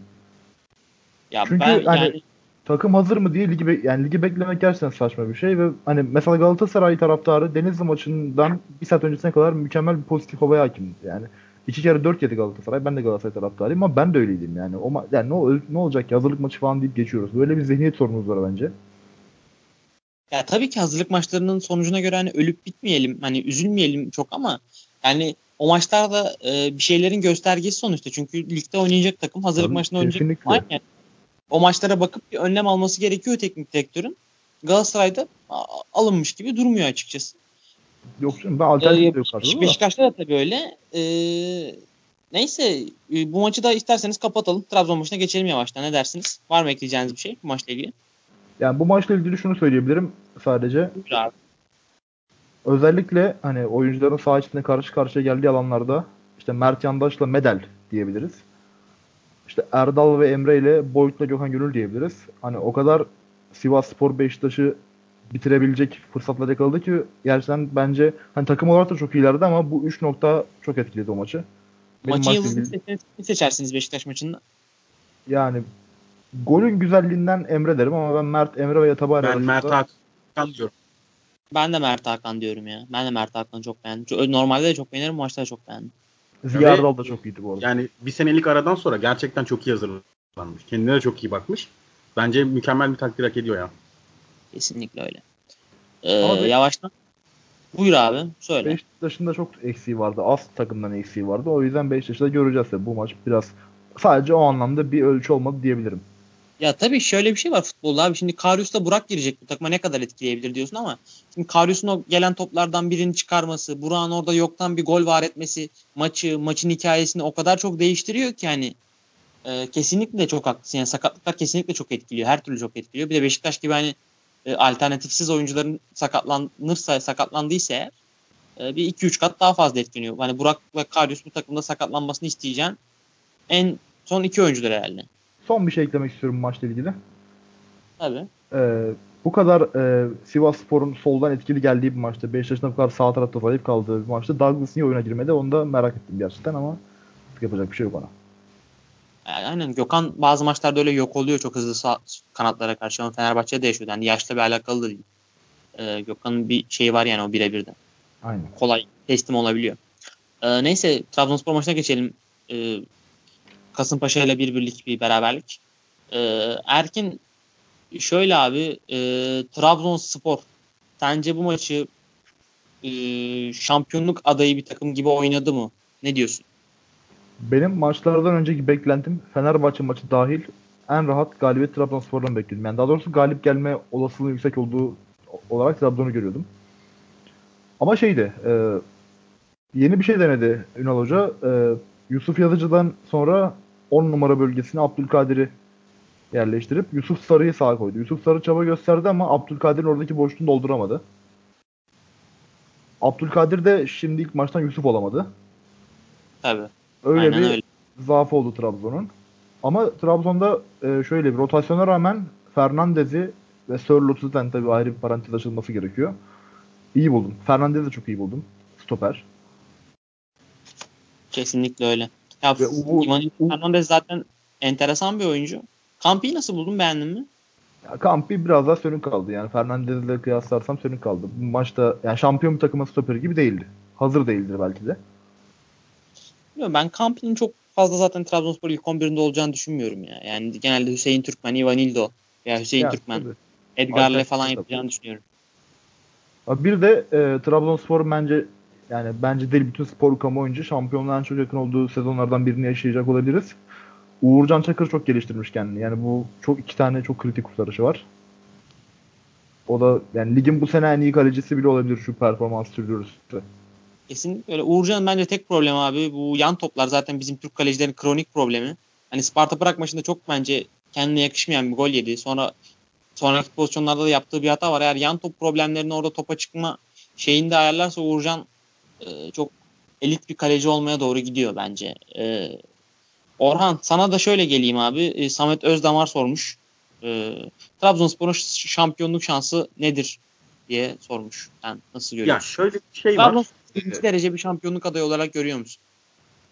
Ya Çünkü ben hani yani... takım hazır mı diye ligi be- yani ligi beklemek gerçekten saçma bir şey ve hani mesela Galatasaray taraftarı Denizli maçından bir saat öncesine kadar mükemmel bir pozitif havaya hakimdi. Yani İki kere dört yedi Galatasaray. Ben de Galatasaray taraftarıyım ama ben de öyleydim yani. O yani ne, ne olacak ki hazırlık maçı falan deyip geçiyoruz. Böyle bir zihniyet sorunumuz var bence. Ya tabii ki hazırlık maçlarının sonucuna göre hani ölüp bitmeyelim. Hani üzülmeyelim çok ama yani o maçlarda e, bir şeylerin göstergesi sonuçta. Çünkü ligde oynayacak takım hazırlık tabii, maçında oynayacak. Aynen. O maçlara bakıp bir önlem alması gerekiyor teknik direktörün. Galatasaray'da alınmış gibi durmuyor açıkçası. Yok canım ben alternatif ee, yok kadroda Beşiktaş'ta da tabii öyle. Ee, neyse e, bu maçı da isterseniz kapatalım. Trabzon maçına geçelim yavaştan. Ne dersiniz? Var mı ekleyeceğiniz bir şey bu maçla ilgili? Yani bu maçla ilgili şunu söyleyebilirim sadece. Özellikle hani oyuncuların saha içinde karşı karşıya geldiği alanlarda işte Mert Yandaş'la Medel diyebiliriz. İşte Erdal ve Emre ile Boyut'la Gökhan Gönül diyebiliriz. Hani o kadar Sivas Spor Beşiktaş'ı bitirebilecek fırsatlar yakaladı ki gerçekten bence hani takım olarak da çok iyilerdi ama bu 3 nokta çok etkiledi o maçı. Benim Maçın yıldızını ilgili... seçersiniz Beşiktaş maçında? Yani golün güzelliğinden Emre derim ama ben Mert, Emre ve Yatabari Ben arasında... Mert Hakan diyorum. Ben de Mert Hakan diyorum ya. Ben de Mert Hakan'ı çok beğendim. Normalde de çok beğenirim. Maçta da çok beğendim. Ziya Erdal da çok iyiydi bu arada. Yani bir senelik aradan sonra gerçekten çok iyi hazırlanmış. Kendine de çok iyi bakmış. Bence mükemmel bir takdir hak ediyor ya. Kesinlikle öyle. Ee, Abi, yavaştan Buyur abi söyle. Beşiktaş'ın da çok eksiği vardı. Az takımdan eksiği vardı. O yüzden Beşiktaş'ta göreceğiz de bu maç biraz sadece o anlamda bir ölçü olmadı diyebilirim. Ya tabii şöyle bir şey var futbolda abi. Şimdi Karius'ta Burak girecek bu takıma ne kadar etkileyebilir diyorsun ama şimdi Karius'un o gelen toplardan birini çıkarması, Burak'ın orada yoktan bir gol var etmesi maçı, maçın hikayesini o kadar çok değiştiriyor ki hani e, kesinlikle çok haklısın. Yani sakatlıklar kesinlikle çok etkiliyor. Her türlü çok etkiliyor. Bir de Beşiktaş gibi hani e, alternatifsiz oyuncuların sakatlanırsa, sakatlandıysa eğer e, bir 2-3 kat daha fazla etkileniyor. Hani Burak ve Karius bu takımda sakatlanmasını isteyeceğin en son iki oyuncudur herhalde. Son bir şey eklemek istiyorum maçla ilgili. Tabii. Ee, bu kadar e, Sivas Spor'un soldan etkili geldiği bir maçta, Beşiktaş'ın bu kadar sağ tarafta zayıf kaldığı bir maçta Douglas niye oyuna girmedi onu da merak ettim gerçekten ama yapacak bir şey yok ona. Aynen Gökhan bazı maçlarda öyle yok oluyor çok hızlı sağ, kanatlara karşı. Ama Fenerbahçe'de de yaşıyor. Yani yaşla bir alakalı da değil. Ee, Gökhan'ın bir şeyi var yani o birebirden. Aynen. Kolay teslim olabiliyor. Ee, neyse Trabzonspor maçına geçelim. Ee, Kasımpaşa ile bir birlik bir beraberlik. Ee, Erkin şöyle abi e, Trabzonspor sence bu maçı e, şampiyonluk adayı bir takım gibi oynadı mı? Ne diyorsun? Benim maçlardan önceki beklentim Fenerbahçe maçı dahil en rahat galibiyet Trabzonspor'dan bekliyordum. Yani daha doğrusu galip gelme olasılığı yüksek olduğu olarak Trabzon'u görüyordum. Ama şeydi, e, yeni bir şey denedi Ünal Hoca. E, Yusuf Yazıcı'dan sonra 10 numara bölgesine Abdülkadir'i yerleştirip Yusuf Sarı'yı sağa koydu. Yusuf Sarı çaba gösterdi ama Abdülkadir'in oradaki boşluğunu dolduramadı. Abdülkadir de şimdi ilk maçtan Yusuf olamadı. Tabii. Öyle Aynen bir öyle. zaaf oldu Trabzon'un. Ama Trabzon'da e, şöyle bir rotasyona rağmen Fernandez'i ve Sörlot'u tabii ayrı bir parantez açılması gerekiyor. İyi buldum. Fernandez'i de çok iyi buldum. Stoper. Kesinlikle öyle. Ya ve u, u, Fernandez zaten enteresan bir oyuncu. Kampi'yi nasıl buldun? Beğendin mi? Ya Kampi biraz daha sönük kaldı. Yani Fernandez'le kıyaslarsam sönük kaldı. Bu maçta yani şampiyon bir takımın stoperi gibi değildi. Hazır değildir belki de. Bilmiyorum, ben Kampi'nin çok fazla zaten Trabzonspor ilk 11'inde olacağını düşünmüyorum ya. Yani genelde Hüseyin Türkmen, Ivanildo veya Hüseyin ya, Türkmen, tabii. Edgar'le falan yapacağını düşünüyorum. Bir de e, Trabzonspor bence yani bence değil bütün spor kamuoyunca şampiyonluğa çok yakın olduğu sezonlardan birini yaşayacak olabiliriz. Uğurcan Çakır çok geliştirmiş kendini. Yani bu çok iki tane çok kritik kurtarışı var. O da yani ligin bu sene en iyi kalecisi bile olabilir şu performans sürdürürse. Kesinlikle öyle. Uğurcan'ın bence tek problem abi bu yan toplar zaten bizim Türk kalecilerin kronik problemi. Hani Sparta Prag maçında çok bence kendine yakışmayan bir gol yedi. Sonra sonraki pozisyonlarda da yaptığı bir hata var. Eğer yan top problemlerini orada topa çıkma şeyinde ayarlarsa Uğurcan e, çok elit bir kaleci olmaya doğru gidiyor bence. E, Orhan sana da şöyle geleyim abi. E, Samet Özdamar sormuş. E, Trabzonspor'un şampiyonluk şansı nedir diye sormuş. Ben nasıl görüyorsun? Ya şöyle bir şey var ikinci derece bir şampiyonluk adayı olarak görüyor musun?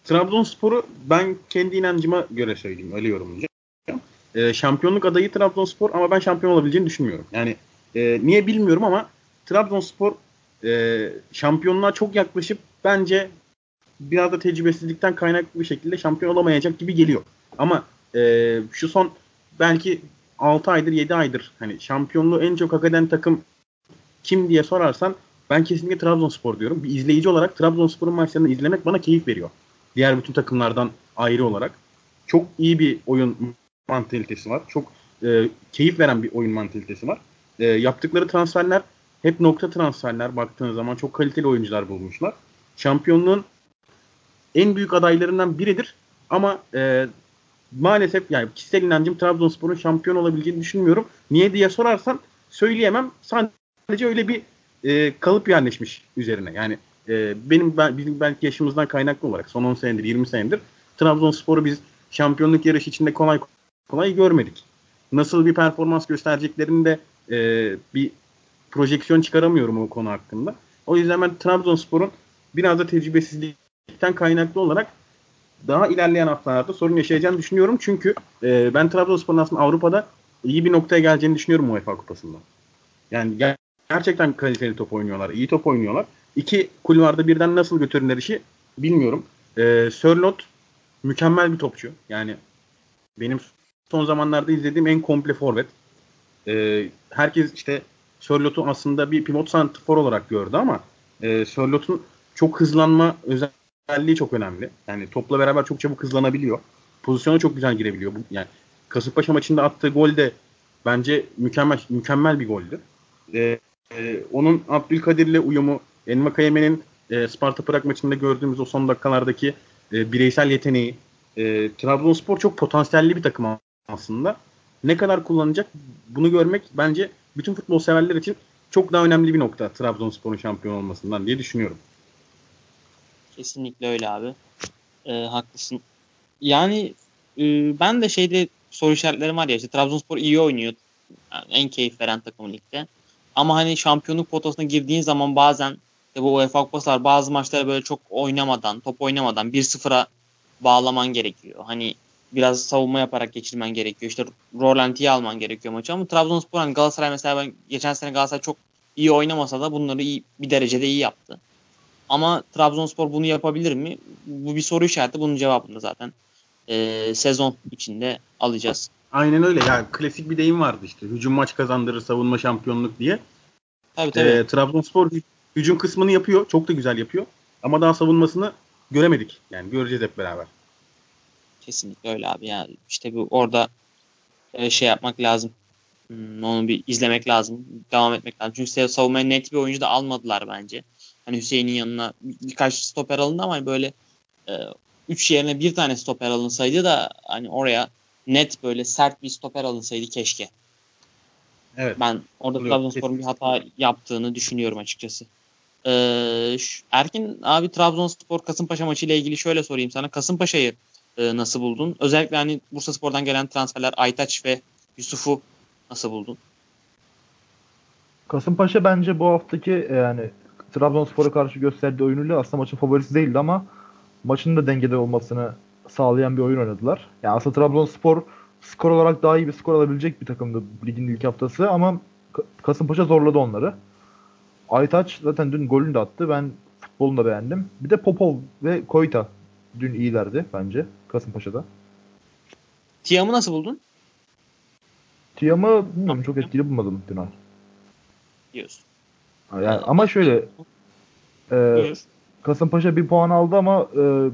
Trabzonspor'u ben kendi inancıma göre söyleyeyim. Öyle yorumlayacağım. E, şampiyonluk adayı Trabzonspor ama ben şampiyon olabileceğini düşünmüyorum. Yani e, niye bilmiyorum ama Trabzonspor e, şampiyonluğa çok yaklaşıp bence biraz da tecrübesizlikten kaynaklı bir şekilde şampiyon olamayacak gibi geliyor. Ama e, şu son belki 6 aydır 7 aydır hani şampiyonluğu en çok hak eden takım kim diye sorarsan ben kesinlikle Trabzonspor diyorum. Bir izleyici olarak Trabzonspor'un maçlarını izlemek bana keyif veriyor. Diğer bütün takımlardan ayrı olarak. Çok iyi bir oyun mantalitesi var. Çok e, keyif veren bir oyun mantalitesi var. E, yaptıkları transferler hep nokta transferler baktığınız zaman çok kaliteli oyuncular bulmuşlar. Şampiyonluğun en büyük adaylarından biridir. Ama e, maalesef yani kişisel inancım Trabzonspor'un şampiyon olabileceğini düşünmüyorum. Niye diye sorarsan söyleyemem. Sadece öyle bir e, kalıp yerleşmiş üzerine. Yani e, benim ben, bizim belki yaşımızdan kaynaklı olarak son 10 senedir 20 senedir Trabzonspor'u biz şampiyonluk yarışı içinde kolay kolay görmedik. Nasıl bir performans göstereceklerini de e, bir projeksiyon çıkaramıyorum o konu hakkında. O yüzden ben Trabzonspor'un biraz da tecrübesizlikten kaynaklı olarak daha ilerleyen haftalarda sorun yaşayacağını düşünüyorum. Çünkü e, ben Trabzonspor'un aslında Avrupa'da iyi bir noktaya geleceğini düşünüyorum UEFA Kupası'nda. Yani gerçekten kaliteli top oynuyorlar. iyi top oynuyorlar. İki kulvarda birden nasıl götürürler işi bilmiyorum. E, Sörlot mükemmel bir topçu. Yani benim son zamanlarda izlediğim en komple forvet. E, herkes işte Sörlot'u aslında bir pivot santrfor olarak gördü ama e, Sörlot'un çok hızlanma özelliği çok önemli. Yani topla beraber çok çabuk hızlanabiliyor. Pozisyona çok güzel girebiliyor. Yani Kasımpaşa maçında attığı gol de bence mükemmel mükemmel bir goldü. E, e, onun Abdülkadir'le uyumu, Envakayeme'nin e, Sparta Prag maçında gördüğümüz o son dakikalardaki e, bireysel yeteneği. E, Trabzonspor çok potansiyelli bir takım aslında. Ne kadar kullanacak bunu görmek bence bütün futbol severler için çok daha önemli bir nokta Trabzonspor'un şampiyon olmasından diye düşünüyorum. Kesinlikle öyle abi. E, haklısın. Yani e, ben de şeyde soru işaretlerim var ya işte Trabzonspor iyi oynuyor. Yani en keyif veren takım ligde. Ama hani şampiyonluk potasına girdiğin zaman bazen işte bu UEFA Kupası bazı maçlara böyle çok oynamadan, top oynamadan 1-0'a bağlaman gerekiyor. Hani biraz savunma yaparak geçirmen gerekiyor. İşte Rolanti'yi alman gerekiyor maçı ama Trabzonspor hani Galatasaray mesela ben geçen sene Galatasaray çok iyi oynamasa da bunları iyi, bir derecede iyi yaptı. Ama Trabzonspor bunu yapabilir mi? Bu bir soru işareti. Bunun cevabını zaten e, sezon içinde alacağız. Aynen öyle. Yani klasik bir deyim vardı işte. Hücum maç kazandırır, savunma şampiyonluk diye. Tabii tabii. E, Trabzonspor hücum kısmını yapıyor. Çok da güzel yapıyor. Ama daha savunmasını göremedik. Yani göreceğiz hep beraber. Kesinlikle öyle abi. Yani işte bu orada e, şey yapmak lazım. Hmm, onu bir izlemek lazım. Devam etmek lazım. Çünkü savunmaya net bir oyuncu da almadılar bence. Hani Hüseyin'in yanına birkaç stoper alındı ama böyle 3 e, yerine bir tane stoper alınsaydı da hani oraya net böyle sert bir stoper alınsaydı keşke. Evet. Ben orada Trabzonspor'un bir hata yaptığını düşünüyorum açıkçası. Ee, Erkin abi Trabzonspor Kasımpaşa maçı ile ilgili şöyle sorayım sana. Kasımpaşa'yı e, nasıl buldun? Özellikle hani Bursa Spor'dan gelen transferler Aytaç ve Yusuf'u nasıl buldun? Kasımpaşa bence bu haftaki e, yani Trabzonspor'a karşı gösterdiği oyunuyla aslında maçın favorisi değildi ama maçın da dengede olmasını sağlayan bir oyun oynadılar. Yani aslında Trabzonspor skor olarak daha iyi bir skor alabilecek bir takımdı ligin ilk haftası ama Kasımpaşa zorladı onları. Aytaç zaten dün golünü de attı. Ben futbolunu da beğendim. Bir de Popov ve Koyta dün iyilerdi bence Kasımpaşa'da. Tiam'ı nasıl buldun? Tiam'ı bilmiyorum çok etkili bulmadım dün. Diyorsun. Yani, ama şöyle e, Kasımpaşa bir puan aldı ama e,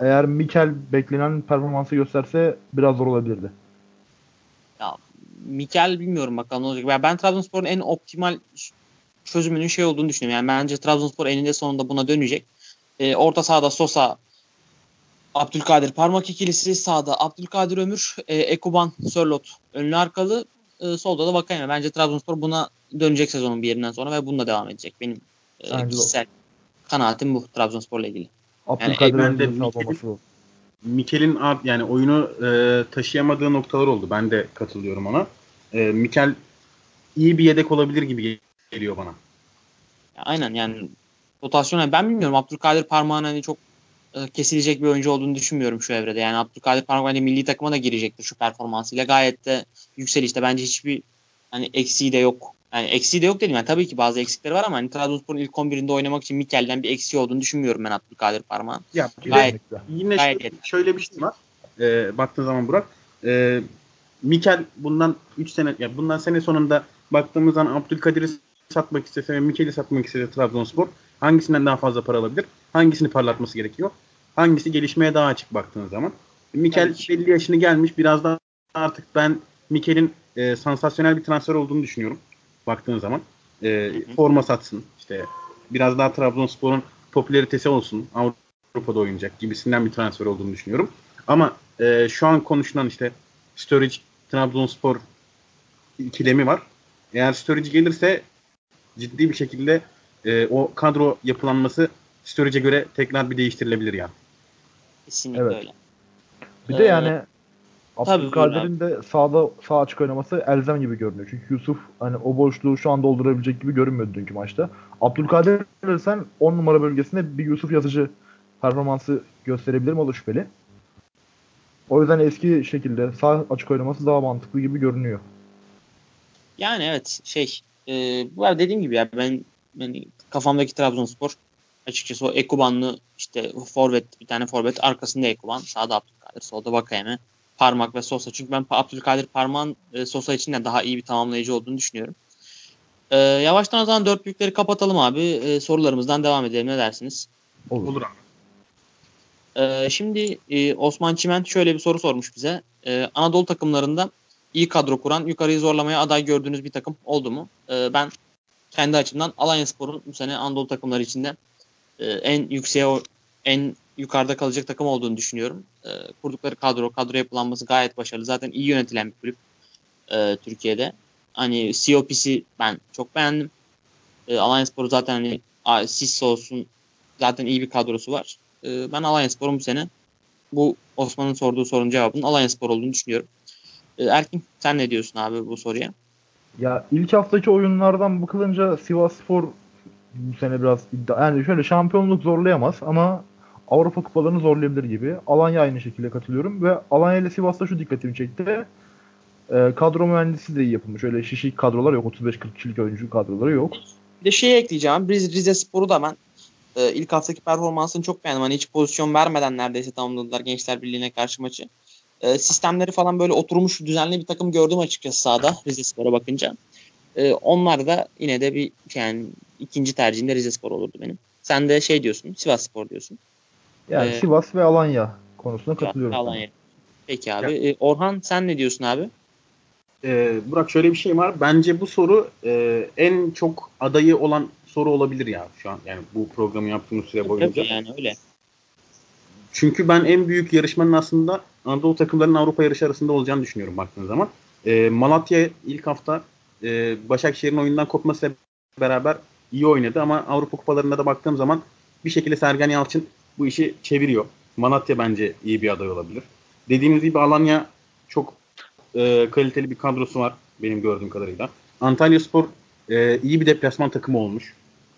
eğer Mikel beklenen performansı gösterse biraz zor olabilirdi. Ya Mikel bilmiyorum bakalım ne olacak. Ben Trabzonspor'un en optimal çözümünün şey olduğunu düşünüyorum. Yani bence Trabzonspor eninde sonunda buna dönecek. E, orta sahada Sosa, Abdülkadir parmak ikilisi sağda Abdülkadir Ömür, e, Ekuban, Sörlot önlü arkalı, e, solda da Vakayeme. Bence Trabzonspor buna dönecek sezonun bir yerinden sonra ve bununla devam edecek. Benim e, kişisel kanaatim bu Trabzonspor'la ilgili. Abdülkadir yani, ben Mikel'in, Mikel'in yani oyunu e, taşıyamadığı noktalar oldu. Ben de katılıyorum ona. E, Mikel iyi bir yedek olabilir gibi geliyor bana. Aynen yani rotasyon ben bilmiyorum Abdülkadir Parmağan hani çok e, kesilecek bir oyuncu olduğunu düşünmüyorum şu evrede. Yani Abdülkadir Parmak hani milli takıma da girecektir şu performansıyla. Gayet de yükselişte. Bence hiçbir hani eksiği de yok. Yani eksiği de yok dedim. Yani tabii ki bazı eksikleri var ama hani Trabzonspor'un ilk 11'inde oynamak için Mikel'den bir eksiği olduğunu düşünmüyorum ben Abdülkadir Parmak'ın. Ya gayet, yine gayet şöyle, şöyle bir şey var. E, baktığın zaman Burak. E, Mikel bundan 3 sene ya bundan sene sonunda baktığımız zaman Abdülkadir'i satmak istese ve Mikel'i satmak istese Trabzonspor hangisinden daha fazla para alabilir? Hangisini parlatması gerekiyor? Hangisi gelişmeye daha açık baktığınız zaman? Mikel evet. belli yaşını gelmiş. Biraz daha artık ben Mikel'in e, sansasyonel bir transfer olduğunu düşünüyorum. Baktığın zaman. E, forma satsın. işte biraz daha Trabzonspor'un popülaritesi olsun. Avrupa'da oynayacak gibisinden bir transfer olduğunu düşünüyorum. Ama e, şu an konuşulan işte Sturridge Trabzonspor ikilemi var. Eğer Sturridge gelirse ciddi bir şekilde e, o kadro yapılanması Storage'e göre tekrar bir değiştirilebilir yani. Kesinlikle evet. öyle. Bir ee, de yani Abdülkadir'in de sağda sağ açık oynaması elzem gibi görünüyor. Çünkü Yusuf hani o boşluğu şu an doldurabilecek gibi görünmüyordu dünkü maçta. Abdülkadir sen 10 numara bölgesinde bir Yusuf yazıcı performansı gösterebilir mi o da şüpheli. O yüzden eski şekilde sağ açık oynaması daha mantıklı gibi görünüyor. Yani evet şey e, bu dediğim gibi ya ben yani kafamdaki Trabzonspor Açıkçası o Ekubanlı işte forvet bir tane forvet arkasında Ekuban. Sağda Abdülkadir. Solda Vakayeme. Parmak ve Sosa. Çünkü ben Abdülkadir Parmak'ın e, Sosa için de daha iyi bir tamamlayıcı olduğunu düşünüyorum. E, yavaştan o zaman dört büyükleri kapatalım abi. E, sorularımızdan devam edelim. Ne dersiniz? Olur. Olur abi. E, şimdi e, Osman Çimen şöyle bir soru sormuş bize. E, Anadolu takımlarında iyi kadro kuran, yukarıyı zorlamaya aday gördüğünüz bir takım oldu mu? E, ben kendi açımdan Alanya Spor'un bu sene Anadolu takımları içinde e, en yükseğe en yukarıda kalacak takım olduğunu düşünüyorum. E, kurdukları kadro, kadro yapılanması gayet başarılı. Zaten iyi yönetilen bir kulüp e, Türkiye'de. Hani COP'si ben çok beğendim. E, Alanya Spor'u zaten hani Sis olsun zaten iyi bir kadrosu var. E, ben Alanya Spor'un bu sene bu Osman'ın sorduğu sorunun cevabının Alanya Spor olduğunu düşünüyorum. E, Erkin sen ne diyorsun abi bu soruya? Ya ilk haftaki oyunlardan bakılınca Sivas Spor bu sene biraz iddia yani şöyle şampiyonluk zorlayamaz ama Avrupa kupalarını zorlayabilir gibi. Alanya aynı şekilde katılıyorum ve Alanya ile Sivas'ta şu dikkatimi çekti. E, kadro mühendisi de iyi yapılmış. Öyle şişik kadrolar yok. 35-40 kişilik oyuncu kadroları yok. Bir de şey ekleyeceğim. Rize, Rize Spor'u da ben e, ilk haftaki performansını çok beğendim. Hani hiç pozisyon vermeden neredeyse tamamladılar Gençler Birliği'ne karşı maçı. E, sistemleri falan böyle oturmuş düzenli bir takım gördüm açıkçası sahada Rize Spor'a bakınca. E, onlar da yine de bir yani ikinci tercihimde Rize Spor olurdu benim. Sen de şey diyorsun Sivas Spor diyorsun. Yani ee, Sivas ve Alanya konusuna katılıyorum. Alanya. Peki abi. Ee, Orhan sen ne diyorsun abi? Ee, Burak şöyle bir şey var. Bence bu soru e, en çok adayı olan soru olabilir ya şu an. Yani bu programı yaptığımız süre boyunca. Tabii yani öyle. Çünkü ben en büyük yarışmanın aslında Anadolu takımlarının Avrupa yarışı arasında olacağını düşünüyorum baktığın zaman. E, Malatya ilk hafta e, Başakşehir'in oyundan kopmasıyla beraber iyi oynadı ama Avrupa kupalarında da baktığım zaman bir şekilde Sergen Yalçın bu işi çeviriyor. Malatya bence iyi bir aday olabilir. Dediğimiz gibi Alanya çok e, kaliteli bir kadrosu var benim gördüğüm kadarıyla. Antalya Spor e, iyi bir deplasman takımı olmuş.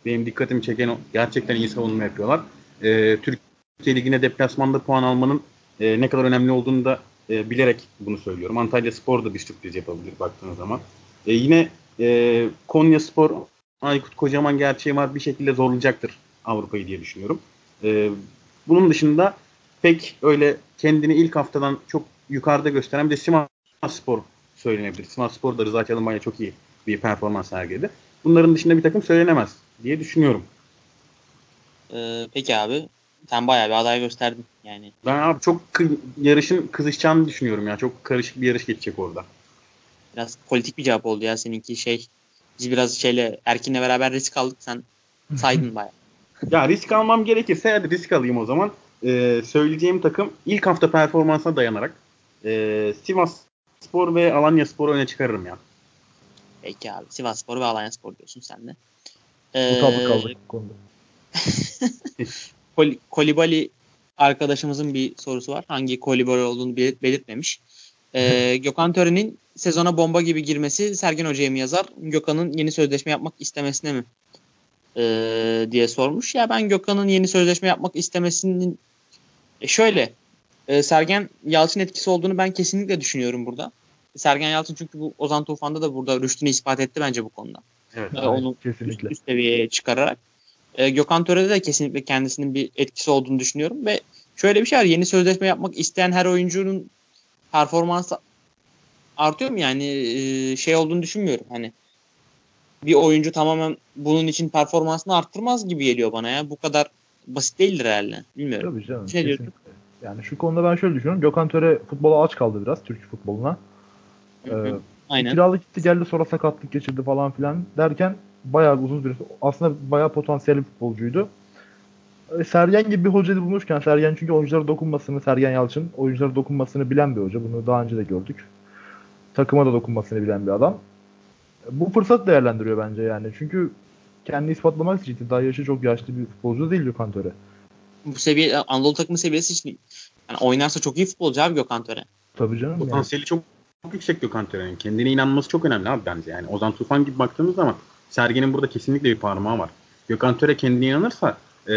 Benim dikkatimi çeken. Gerçekten iyi savunma yapıyorlar. E, Türkiye Ligi'ne deplasmanda puan almanın e, ne kadar önemli olduğunu da e, bilerek bunu söylüyorum. Antalya Spor da bir sürpriz yapabilir baktığınız zaman. E, yine e, Konya Spor Aykut Kocaman gerçeği var bir şekilde zorlayacaktır Avrupa'yı diye düşünüyorum. E, bunun dışında pek öyle kendini ilk haftadan çok yukarıda gösteren bir de Sivas Spor söylenebilir. Sivas Spor da Rıza Çalınbay'a çok iyi bir performans sergiledi. Bunların dışında bir takım söylenemez diye düşünüyorum. Ee, peki abi sen bayağı bir aday gösterdin yani. Ben abi çok yarışın kızışacağını düşünüyorum ya. Çok karışık bir yarış geçecek orada. Biraz politik bir cevap oldu ya seninki şey. Biz biraz şeyle Erkin'le beraber risk aldık sen saydın bayağı. Ya risk almam gerekirse hadi risk alayım o zaman. Ee, söyleyeceğim takım ilk hafta performansına dayanarak e, Sivas Spor ve Alanya Spor'u öne çıkarırım ya. Peki abi. Sivas Spor ve Alanya Spor diyorsun sen de. Ee, Mutabık kaldık bu konuda. Kol Kolibali arkadaşımızın bir sorusu var. Hangi Kolibali olduğunu belirt belirtmemiş. Ee, Gökhan Tören'in sezona bomba gibi girmesi Sergen Hoca'ya mı yazar? Gökhan'ın yeni sözleşme yapmak istemesine mi? Ee, diye sormuş. Ya ben Gökhan'ın yeni sözleşme yapmak istemesinin e şöyle e, Sergen Yalçın etkisi olduğunu ben kesinlikle düşünüyorum burada. Sergen Yalçın çünkü bu Ozan Tufan'da da burada rüştünü ispat etti bence bu konuda. Evet, ee, onu kesinlikle. Üst, üst seviyeye çıkararak. Ee, Gökhan Töre'de de kesinlikle kendisinin bir etkisi olduğunu düşünüyorum ve şöyle bir şey var. Yeni sözleşme yapmak isteyen her oyuncunun performansı artıyor mu? Yani e, şey olduğunu düşünmüyorum. Hani bir oyuncu tamamen bunun için performansını arttırmaz gibi geliyor bana ya. Bu kadar basit değildir herhalde. Bilmiyorum. Tabii canım. Ne diyorsun? Yani şu konuda ben şöyle düşünüyorum. Gökhan Töre futbola aç kaldı biraz. Türk futboluna. Ee, Aynen. Kiralık gitti geldi sonra sakatlık geçirdi falan filan derken bayağı uzun süre aslında bayağı potansiyelli futbolcuydu. Ee, Sergen gibi bir hocayı bulmuşken Sergen çünkü oyunculara dokunmasını Sergen Yalçın oyunculara dokunmasını bilen bir hoca. Bunu daha önce de gördük. Takıma da dokunmasını bilen bir adam. Bu fırsat değerlendiriyor bence yani. Çünkü kendi ispatlamak için daha yaşı çok yaşlı bir futbolcu değil Gökhan Töre bu seviye Anadolu takımı seviyesi için yani oynarsa çok iyi futbolcu abi Gökhan Töre. Tabii canım. Potansiyeli yani. çok, çok yüksek Gökhan Töre'nin. Kendine inanması çok önemli abi bence. Yani Ozan Tufan gibi baktığımız zaman Sergen'in burada kesinlikle bir parmağı var. Gökhan Töre kendine inanırsa e,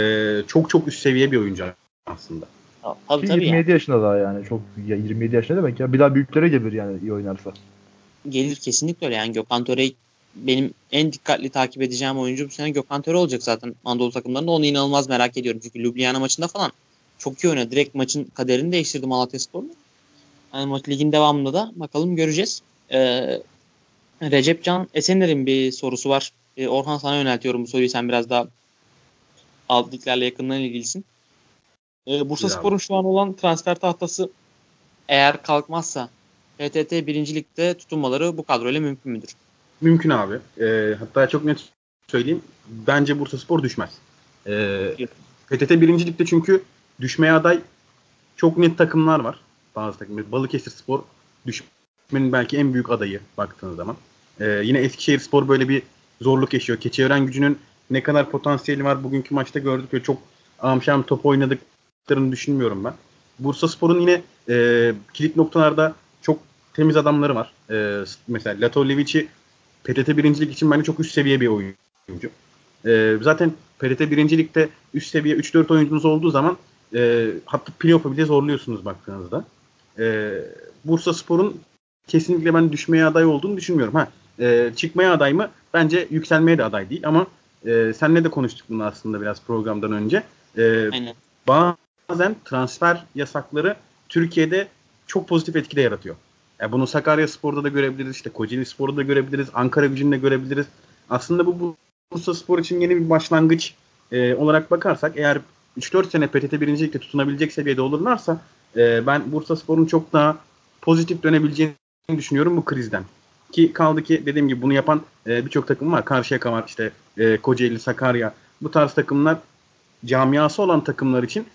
çok çok üst seviye bir oyuncu aslında. Tabii, tabii 27 yani. yaşında daha yani. Çok ya 27 yaşında demek ya. Bir daha büyüklere gelir yani iyi oynarsa. Gelir kesinlikle öyle yani Gökhan Töre benim en dikkatli takip edeceğim oyuncu bu sene Gökhan Töre olacak zaten Anadolu takımlarında. Onu inanılmaz merak ediyorum. Çünkü Ljubljana maçında falan çok iyi oynadı. Direkt maçın kaderini değiştirdi Malatya Spor'la. Yani maç ligin devamında da bakalım göreceğiz. Ee, Recep Can Esener'in bir sorusu var. Ee, Orhan sana yöneltiyorum bu soruyu. Sen biraz daha liglerle yakından ilgilisin. Ee, Bursa. Spor'un şu an olan transfer tahtası eğer kalkmazsa PTT birincilikte tutunmaları bu kadroyla mümkün müdür? Mümkün abi. Ee, hatta çok net söyleyeyim. Bence Bursa Spor düşmez. Ee, PTT birincilikte çünkü düşmeye aday çok net takımlar var. Bazı takımlar. Balıkesir Spor düşmenin belki en büyük adayı baktığınız zaman. Ee, yine Eskişehir Spor böyle bir zorluk yaşıyor. Keçiören gücünün ne kadar potansiyeli var bugünkü maçta gördük ve çok amşam top oynadıklarını düşünmüyorum ben. Bursa Spor'un yine e, kilit noktalarda temiz adamları var. E, mesela Latovlevic'i PTT birincilik için bence çok üst seviye bir oyuncu. E, zaten PTT birincilikte üst seviye 3-4 oyuncunuz olduğu zaman e, hatta playoff'a bile zorluyorsunuz baktığınızda. E, Bursa Spor'un kesinlikle ben düşmeye aday olduğunu düşünmüyorum. Ha, e, çıkmaya aday mı? Bence yükselmeye de aday değil ama e, senle de konuştuk bunu aslında biraz programdan önce. E, Aynen. bazen transfer yasakları Türkiye'de çok pozitif etki de yaratıyor. Yani bunu Sakarya Spor'da da görebiliriz, işte Kocaeli Spor'da da görebiliriz, Ankara gücünde görebiliriz. Aslında bu Bursa Spor için yeni bir başlangıç e, olarak bakarsak eğer 3-4 sene PTT birincilikte tutunabilecek seviyede olurlarsa e, ben Bursa Spor'un çok daha pozitif dönebileceğini düşünüyorum bu krizden. Ki kaldı ki dediğim gibi bunu yapan e, birçok takım var. Karşıyaka var işte e, Kocaeli, Sakarya. Bu tarz takımlar camiası olan takımlar için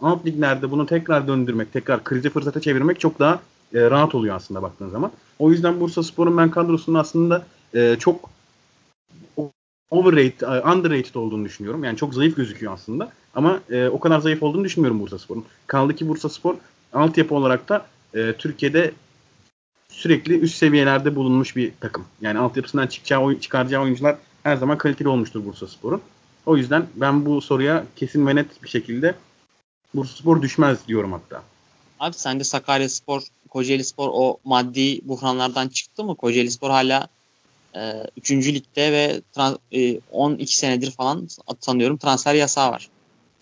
alt liglerde bunu tekrar döndürmek, tekrar krizi fırsata çevirmek çok daha e, rahat oluyor aslında baktığın zaman. O yüzden Bursa Spor'un ben kadrosunun aslında e, çok overrated, e, underrated olduğunu düşünüyorum. Yani çok zayıf gözüküyor aslında. Ama e, o kadar zayıf olduğunu düşünmüyorum Bursa Spor'un. Kaldı ki Bursa Spor altyapı olarak da e, Türkiye'de sürekli üst seviyelerde bulunmuş bir takım. Yani altyapısından çıkacağı, çıkaracağı oyuncular her zaman kaliteli olmuştur Bursa Spor'un. O yüzden ben bu soruya kesin ve net bir şekilde Bursa Spor düşmez diyorum hatta. Abi sence Sakarya Spor, Kocaeli Spor o maddi buhranlardan çıktı mı? Kocaeli Spor hala 3. ligde ve e, 12 senedir falan sanıyorum transfer yasağı var.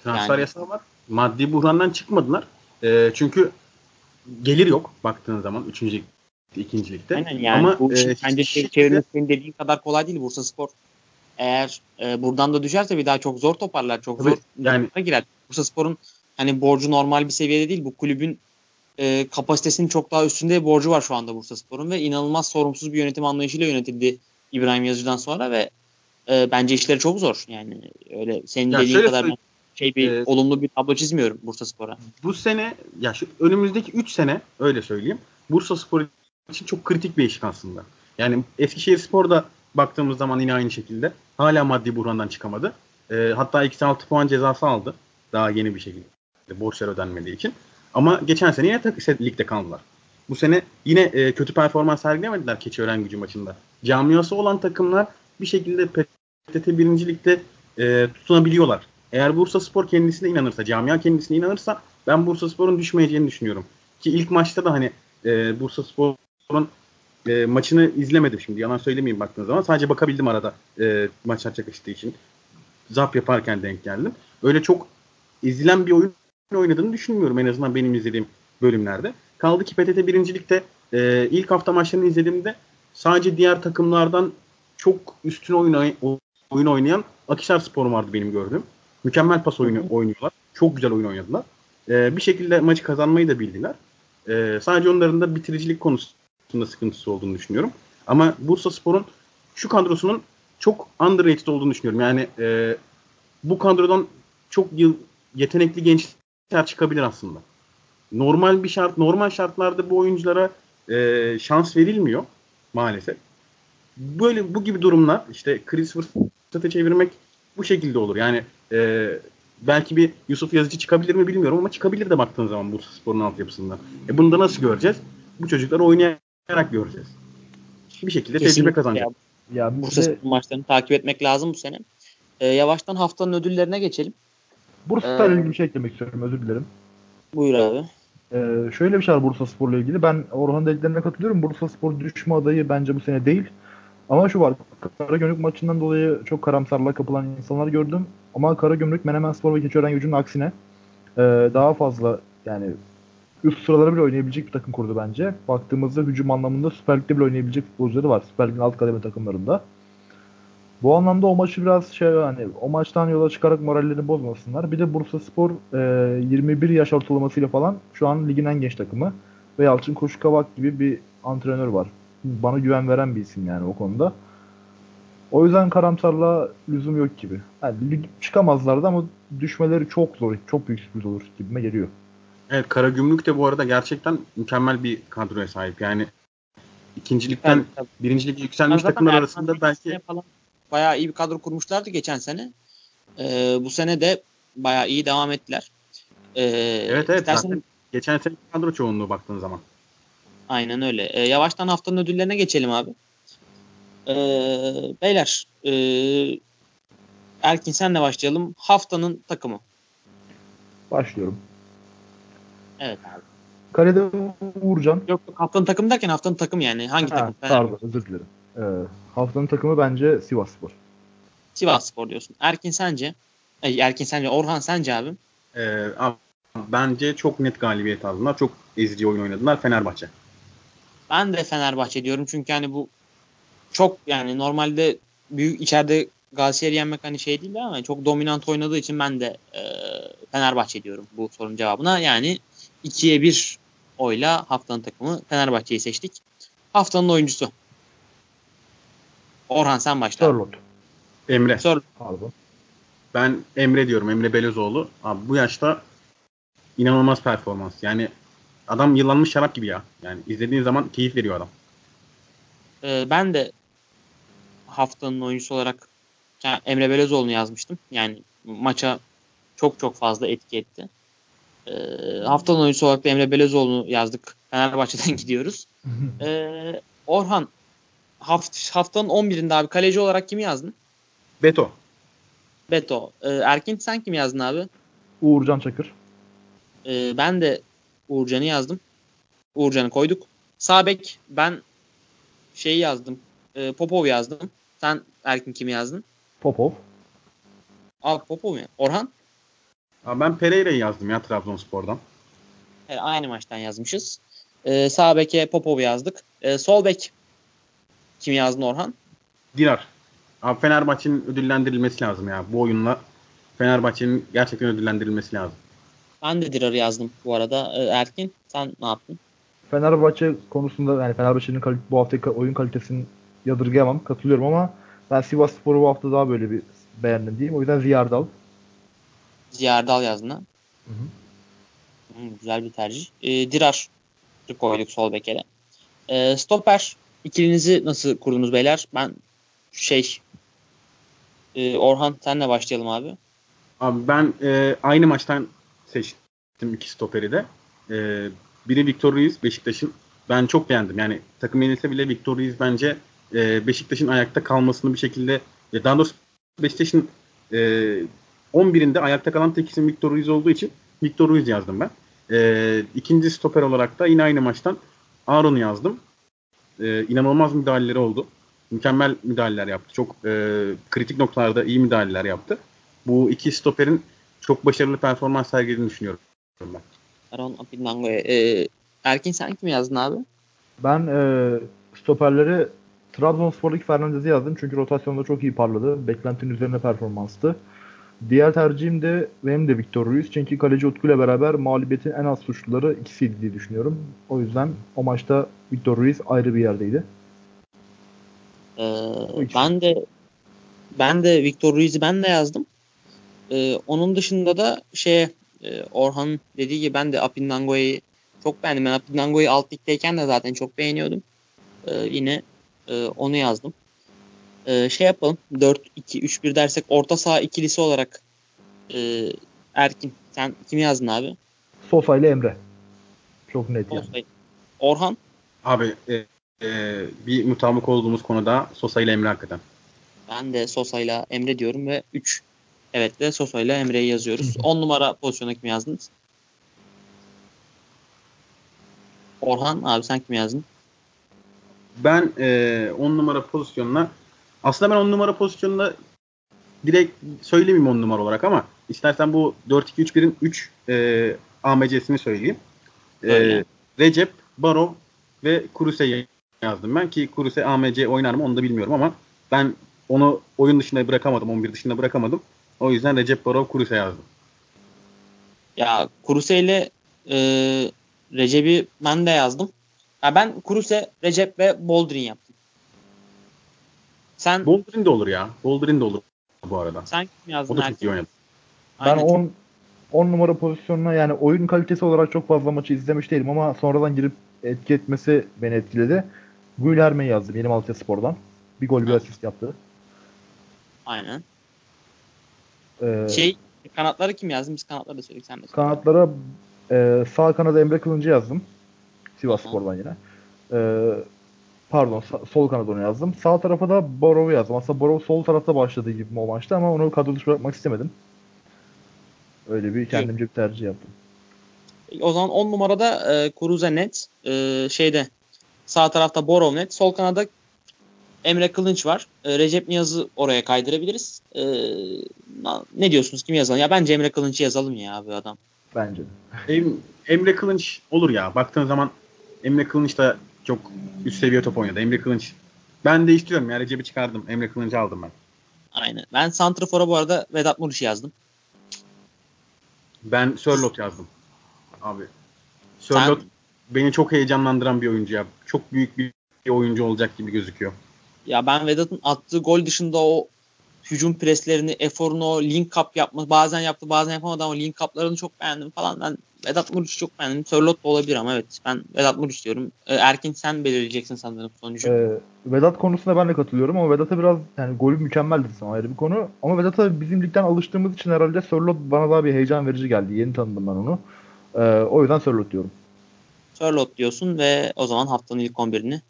Transfer Yani- yasağı var. Maddi buhrandan çıkmadılar. E, çünkü gelir yok baktığın zaman 3. ligde, 2. ligde. Aynen yani Ama bu işin e, hiçbir şey, çevirmesi senin dediğin kadar kolay değil Bursa Spor. Eğer e, buradan da düşerse bir daha çok zor toparlar. Çok Tabii, zor yani- girer. Bursa Spor'un hani borcu normal bir seviyede değil. Bu kulübün e, kapasitesinin çok daha üstünde bir borcu var şu anda Bursa Spor'un ve inanılmaz sorumsuz bir yönetim anlayışıyla yönetildi İbrahim Yazıcı'dan sonra ve e, bence işleri çok zor. Yani öyle senin Ya dediğin kadar söyleyeyim. şey bir Ee, olumlu bir tablo çizmiyorum Bursa Spor'a. bu sene ya şu önümüzdeki 3 sene öyle söyleyeyim. Bursa Spor için çok kritik bir eşik aslında. Yani Eskişehir Spor'da baktığımız zaman yine aynı şekilde hala maddi buhrandan çıkamadı. Ee, hatta eksi 6 puan cezası aldı. Daha yeni bir şekilde. Borçlar ödenmediği için. Ama geçen sene yine tak- işte ligde kaldılar. Bu sene yine e, kötü performans sergilemediler Keçiören gücü maçında. Camiası olan takımlar bir şekilde PTT birincilikte e, tutunabiliyorlar. Eğer Bursa Spor kendisine inanırsa, camia kendisine inanırsa ben Bursa Spor'un düşmeyeceğini düşünüyorum. Ki ilk maçta da hani e, Bursa Spor'un e, maçını izlemedim şimdi. Yalan söylemeyeyim baktığınız zaman. Sadece bakabildim arada e, maçlar çakıştığı için. Zap yaparken denk geldim. Öyle çok izlenen bir oyun oynadığını düşünmüyorum en azından benim izlediğim bölümlerde. Kaldı ki PTT birincilikte e, ilk hafta maçlarını izlediğimde sadece diğer takımlardan çok üstün oyun, oy- oyun oynayan Akhisar Spor vardı benim gördüğüm. Mükemmel pas oyunu oynuyorlar. Çok güzel oyun oynadılar. E, bir şekilde maçı kazanmayı da bildiler. E, sadece onların da bitiricilik konusunda sıkıntısı olduğunu düşünüyorum. Ama Bursa Spor'un şu kadrosunun çok underrated olduğunu düşünüyorum. Yani e, bu kadrodan çok yıl yetenekli gençler çıkabilir aslında. Normal bir şart, normal şartlarda bu oyunculara e, şans verilmiyor maalesef. Böyle bu gibi durumlar işte kriz fırsatı çevirmek bu şekilde olur. Yani e, belki bir Yusuf Yazıcı çıkabilir mi bilmiyorum ama çıkabilir de baktığın zaman Bursa Spor'un altyapısında. E bunu da nasıl göreceğiz? Bu çocukları oynayarak göreceğiz. Bir şekilde tecrübe Kesinlikle kazanacak. ya. Ya Bursa Spor maçlarını takip etmek lazım bu sene. E, yavaştan haftanın ödüllerine geçelim. Bursa Ee, ilgili bir şey eklemek istiyorum özür dilerim. Buyur abi. Ee, şöyle bir şey var Bursa Spor'la ilgili. Ben Orhan dediklerine katılıyorum. Bursa Spor düşme adayı bence bu sene değil. Ama şu var. Karagümrük maçından dolayı çok karamsarlığa kapılan insanlar gördüm. Ama Karagümrük Menemen Spor ve Keçiören Gücü'nün aksine e, daha fazla yani üst sıraları bile oynayabilecek bir takım kurdu bence. Baktığımızda hücum anlamında Süper Lig'de bile oynayabilecek futbolcuları var. Süper Lig'in alt kademe takımlarında. Bu anlamda o maçı biraz şey hani o maçtan yola çıkarak morallerini bozmasınlar. Bir de Bursa Spor e, 21 yaş ortalamasıyla falan şu an ligin en genç takımı. Ve Yalçın Koşukavak gibi bir antrenör var. Bana güven veren bir isim yani o konuda. O yüzden karamsarlığa lüzum yok gibi. Yani lig çıkamazlardı ama düşmeleri çok zor, çok büyük sürpriz olur gibime geliyor. Evet Karagümrük de bu arada gerçekten mükemmel bir kadroya sahip. Yani ikincilikten Tabii, tabii. birinci lige yükselmiş takımlar arasında belki falan bayağı iyi bir kadro kurmuşlardı geçen sene. Ee, bu sene de bayağı iyi devam ettiler. Ee, evet evet istersen- zaten geçen sene kadro çoğunluğu baktığın zaman. Aynen öyle. Ee, yavaştan haftanın ödüllerine geçelim abi. Ee, beyler, e, Erkin senle başlayalım. Haftanın takımı. Başlıyorum. Evet abi. Kalede Uğurcan. Yok haftanın takımı derken haftanın takımı yani. Hangi Ha, takım? pardon özür dilerim. Ee, haftanın takımı bence Sivas Spor. Sivas Spor diyorsun. Erkin sence? Ay, Erkin sence? Orhan sence abi? Ee, abi, bence çok net galibiyet aldılar. Çok ezici oyun oynadılar Fenerbahçe. Ben de Fenerbahçe diyorum çünkü hani bu çok yani normalde büyük içeride Galatasaray'ı yenmek hani şey değil ama çok dominant oynadığı için ben de e, Fenerbahçe diyorum bu sorunun cevabına. Yani 2'ye 1 oyla haftanın takımı Fenerbahçe'yi seçtik. Haftanın oyuncusu. Orhan sen başla. Sörlot. Emre. Pardon. Ben Emre diyorum. Emre Belözoğlu. Abi bu yaşta inanılmaz performans. Yani adam yıllanmış şarap gibi ya. Yani izlediğin zaman keyif veriyor adam. Ee, ben de haftanın oyuncusu olarak yani Emre Belözoğlu'nu yazmıştım. Yani maça çok çok fazla etki etti. Ee, haftanın oyuncusu olarak da Emre Belözoğlu'nu yazdık. Fenerbahçe'den gidiyoruz. Ee, Orhan haft haftanın 11'inde abi kaleci olarak kimi yazdın? Beto. Beto. Ee, Erkin sen kimi yazdın abi? Uğurcan Çakır. Ee, ben de Uğurcan'ı yazdım. Uğurcan'ı koyduk. Sağ bek ben şeyi yazdım. Ee, Popov yazdım. Sen Erkin kimi yazdın? Popov. Abi Popov ya. Orhan? Abi ben Pereira'yı yazdım ya Trabzonspor'dan. Evet, aynı maçtan yazmışız. Ee, sağ beke Popov yazdık. Ee, sol bek kimi yazdın Orhan? Dirar. Abi Fenerbahçe'nin ödüllendirilmesi lazım ya. Bu oyunla Fenerbahçe'nin gerçekten ödüllendirilmesi lazım. Ben de Dirar'ı yazdım bu arada. Ee, Erkin sen ne yaptın? Fenerbahçe konusunda yani Fenerbahçe'nin bu haftaki oyun kalitesini yadırgayamam. Katılıyorum ama ben Sivas Spor'u bu hafta daha böyle bir beğendim diyeyim. O yüzden Ziyardal. Ziyardal yazdın ha. Hı hı. Hmm, güzel bir tercih. Ee, Dirar koyduk sol bekere. Ee, stoper ikilinizi nasıl kurdunuz beyler? Ben şey e, Orhan senle başlayalım abi. Abi ben e, aynı maçtan seçtim iki stoperi de. E, biri Victor Ruiz Beşiktaş'ın. Ben çok beğendim. Yani takım yenilse bile Victor Ruiz bence e, Beşiktaş'ın ayakta kalmasını bir şekilde e, daha doğrusu Beşiktaş'ın e, 11'inde ayakta kalan tek isim Victor Ruiz olduğu için Victor Ruiz yazdım ben. E, ikinci stoper olarak da yine aynı maçtan Aaron'u yazdım. E, inanılmaz müdahaleleri oldu. Mükemmel müdahaleler yaptı. Çok e, kritik noktalarda iyi müdahaleler yaptı bu iki stoperin çok başarılı performans sergilediğini düşünüyorum ben. Aaron Apindango'ya. Ee, Erkin sen kimi yazdın abi? Ben e, stoperleri Trabzonspor'daki Fernandez'i yazdım. Çünkü rotasyonda çok iyi parladı. Beklentinin üzerine performanstı. Diğer tercihim de benim de Victor Ruiz. Çünkü kaleci Utku ile beraber mağlubiyetin en az suçluları ikisiydi diye düşünüyorum. O yüzden o maçta Victor Ruiz ayrı bir yerdeydi. Ee, ben de ben de Victor Ruiz'i ben de yazdım. Ee, onun dışında da şeye e, Orhan dediği gibi ben de Apindango'yu çok beğendim. Ben Apindango'yu alt ligdeyken de zaten çok beğeniyordum. Ee, yine e, onu yazdım. Ee, şey yapalım. 4-2-3-1 dersek orta saha ikilisi olarak e, Erkin sen kimi yazdın abi? Sosa ile Emre. Çok net yani. Orhan. Orhan. Abi e, e, bir mutabık olduğumuz konuda Sosa ile Emre hakikaten. Ben de Sosa ile Emre diyorum ve 3 Evet de Sosa ile Emre'yi yazıyoruz. 10 numara pozisyona kim yazdınız? Orhan abi sen kim yazdın? Ben 10 e, numara pozisyonuna aslında ben 10 numara pozisyonuna direkt söylemeyeyim 10 numara olarak ama istersen bu 4-2-3-1'in 3 e, AMC'sini söyleyeyim. E, Recep, Barov ve Kuruse yazdım ben ki Kuruse AMC oynar mı onu da bilmiyorum ama ben onu oyun dışında bırakamadım. 11 dışında bırakamadım. O yüzden Recep Barov Kuruse yazdım. Ya Kuruse ile e, Recep'i ben de yazdım. Ya ben Kuruse, Recep ve Boldrin yaptım. Sen Boldrin de olur ya. Boldrin de olur bu arada. Sen kim yazdın? O da çok iyi oynadı. Ben 10 10 numara pozisyonuna yani oyun kalitesi olarak çok fazla maçı izlemiş değilim ama sonradan girip etki etmesi beni etkiledi. Guilherme'yi yazdım yeni Malatya Spor'dan. Bir gol bir asist yaptı. Aynen. Ee, şey kanatları kim yazdın? Biz kanatları da söyledik sen de. Kanatlara e, sağ kanada Emre Kılıncı yazdım. Sivas Spor'dan yine. E, pardon sol kanada onu yazdım. Sağ tarafa da Borov'u yazdım. Aslında Borov sol tarafta başladığı gibi o maçta ama onu kadro dışı bırakmak istemedim. Öyle bir kendimce bir tercih yaptım. O zaman 10 numarada e, Kuruze net. E, şeyde sağ tarafta Borov net. Sol kanada Emre Kılınç var. E, Recep Niyaz'ı oraya kaydırabiliriz. E, ne diyorsunuz? Kim yazalım? Ya bence Emre Kılınç'ı yazalım ya abi adam. Bence Em, Emre Kılınç olur ya. Baktığın zaman Emre Kılınç da çok üst seviye top oynadı. Emre Kılınç. Ben de istiyorum ya. Recep'i çıkardım. Emre Kılınç'ı aldım ben. Aynen. Ben Santrafor'a bu arada Vedat Muriç'i yazdım. Ben Sörlot yazdım. Abi. Sörlot Sen... beni çok heyecanlandıran bir oyuncu ya. Çok büyük bir oyuncu olacak gibi gözüküyor. Ya ben Vedat'ın attığı gol dışında o hücum preslerini, eforunu, link up yapma bazen yaptı bazen yapamadı ama link up'larını çok beğendim falan. Ben Vedat Muriç'i çok beğendim. Sörlot da olabilir ama evet ben Vedat Muriç diyorum. Ee, Erkin sen belirleyeceksin sanırım sonucu. Ee, Vedat konusunda ben de katılıyorum ama Vedat'a biraz yani golü mükemmeldi sana ayrı bir konu. Ama Vedat'a bizim ligden alıştığımız için herhalde Sörlot bana daha bir heyecan verici geldi. Yeni tanıdım ben onu. Ee, o yüzden Sörlot diyorum. Sörlot diyorsun ve o zaman haftanın ilk 11'ini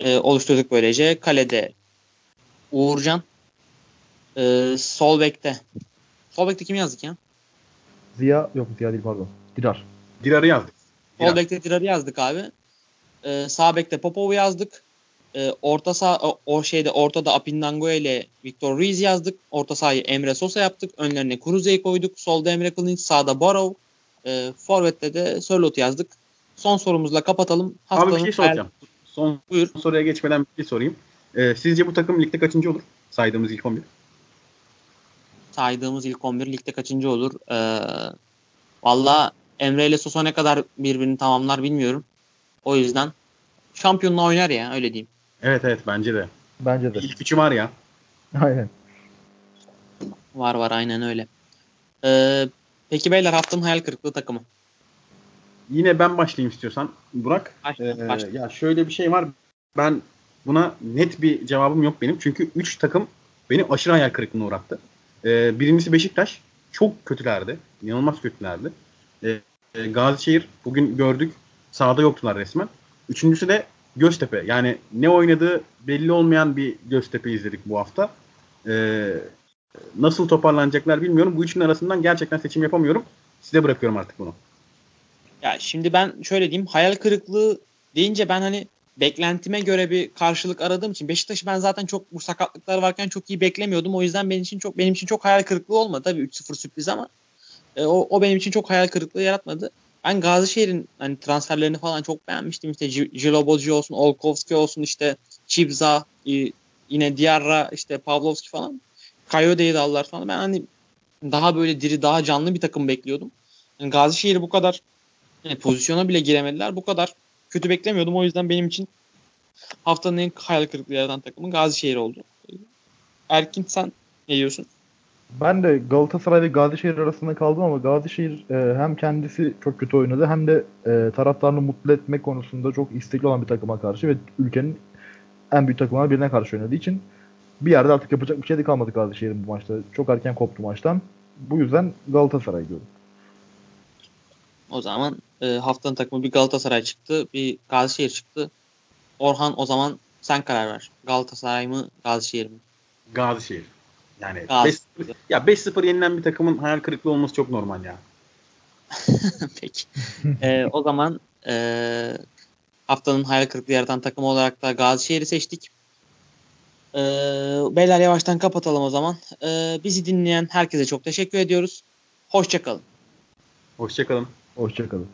e, oluşturduk böylece. Kalede Uğurcan, e, sol bekte. Sol bekte kim yazdık ya? Ziya yok Ziya değil pardon. Dirar. Dirar'ı yazdık. Dirar. Sol bekte Dirar'ı yazdık abi. E, sağ bekte Popov'u yazdık. E, orta sağ o, o şeyde ortada Apindango ile Victor Ruiz yazdık. Orta sahayı Emre Sosa yaptık. Önlerine Kuruze'yi koyduk. Solda Emre Kılınç, sağda Barrow. E, Forvet'te de Sörlot yazdık. Son sorumuzla kapatalım. Haftanın Abi bir şey soracağım. Son Buyur. soruya geçmeden bir şey sorayım. E, sizce bu takım ligde kaçıncı olur? Saydığımız ilk 11 saydığımız ilk 11 ligde kaçıncı olur? Ee, Valla Emre ile Sosa ne kadar birbirini tamamlar bilmiyorum. O yüzden şampiyonla oynar ya öyle diyeyim. Evet evet bence de. Bence de. İlk üçü var ya. Aynen. Var var aynen öyle. Ee, peki beyler haftanın hayal kırıklığı takımı. Yine ben başlayayım istiyorsan Burak. Başla, ee, başla. Ya şöyle bir şey var. Ben buna net bir cevabım yok benim. Çünkü 3 takım beni aşırı hayal kırıklığına uğrattı. E, birincisi Beşiktaş. Çok kötülerdi. İnanılmaz kötülerdi. E, e, Gazişehir bugün gördük. Sahada yoktular resmen. Üçüncüsü de Göztepe. Yani ne oynadığı belli olmayan bir Göztepe izledik bu hafta. E, nasıl toparlanacaklar bilmiyorum. Bu üçünün arasından gerçekten seçim yapamıyorum. Size bırakıyorum artık bunu. Ya şimdi ben şöyle diyeyim. Hayal kırıklığı deyince ben hani beklentime göre bir karşılık aradığım için Beşiktaş'ı ben zaten çok bu sakatlıklar varken çok iyi beklemiyordum. O yüzden benim için çok benim için çok hayal kırıklığı olmadı. Tabii 3-0 sürpriz ama e, o, o benim için çok hayal kırıklığı yaratmadı. Ben Gazişehir'in hani transferlerini falan çok beğenmiştim. İşte Jiloboji olsun, Olkowski olsun, işte Chibza, e, yine Diarra, işte Pavlovski falan. Kayode'yi de aldılar falan. Ben hani daha böyle diri, daha canlı bir takım bekliyordum. Yani Gazişehir'i bu kadar yani pozisyona bile giremediler. Bu kadar kötü beklemiyordum. O yüzden benim için haftanın en hayal kırıklığı yaratan takımı Gazişehir oldu. Erkin sen ne diyorsun? Ben de Galatasaray ve Gazişehir arasında kaldım ama Gazişehir e, hem kendisi çok kötü oynadı hem de e, taraftarını mutlu etme konusunda çok istekli olan bir takıma karşı ve ülkenin en büyük takımlarına birine karşı oynadığı için bir yerde artık yapacak bir şey de kalmadı Gazişehir'in bu maçta. Çok erken koptu maçtan. Bu yüzden Galatasaray diyorum. O zaman e, haftanın takımı bir Galatasaray çıktı, bir Gazişehir çıktı. Orhan o zaman sen karar ver. Galatasaray mı, Gazişehir mi? Gazişehir. Yani Gazi. 5 ya 5-0 yenilen bir takımın hayal kırıklığı olması çok normal ya. Peki. e, o zaman e, haftanın hayal kırıklığı yaratan takım olarak da Gazişehir'i seçtik. Ee, beyler yavaştan kapatalım o zaman. Ee, bizi dinleyen herkese çok teşekkür ediyoruz. Hoşçakalın. Hoşçakalın. Hoşçakalın.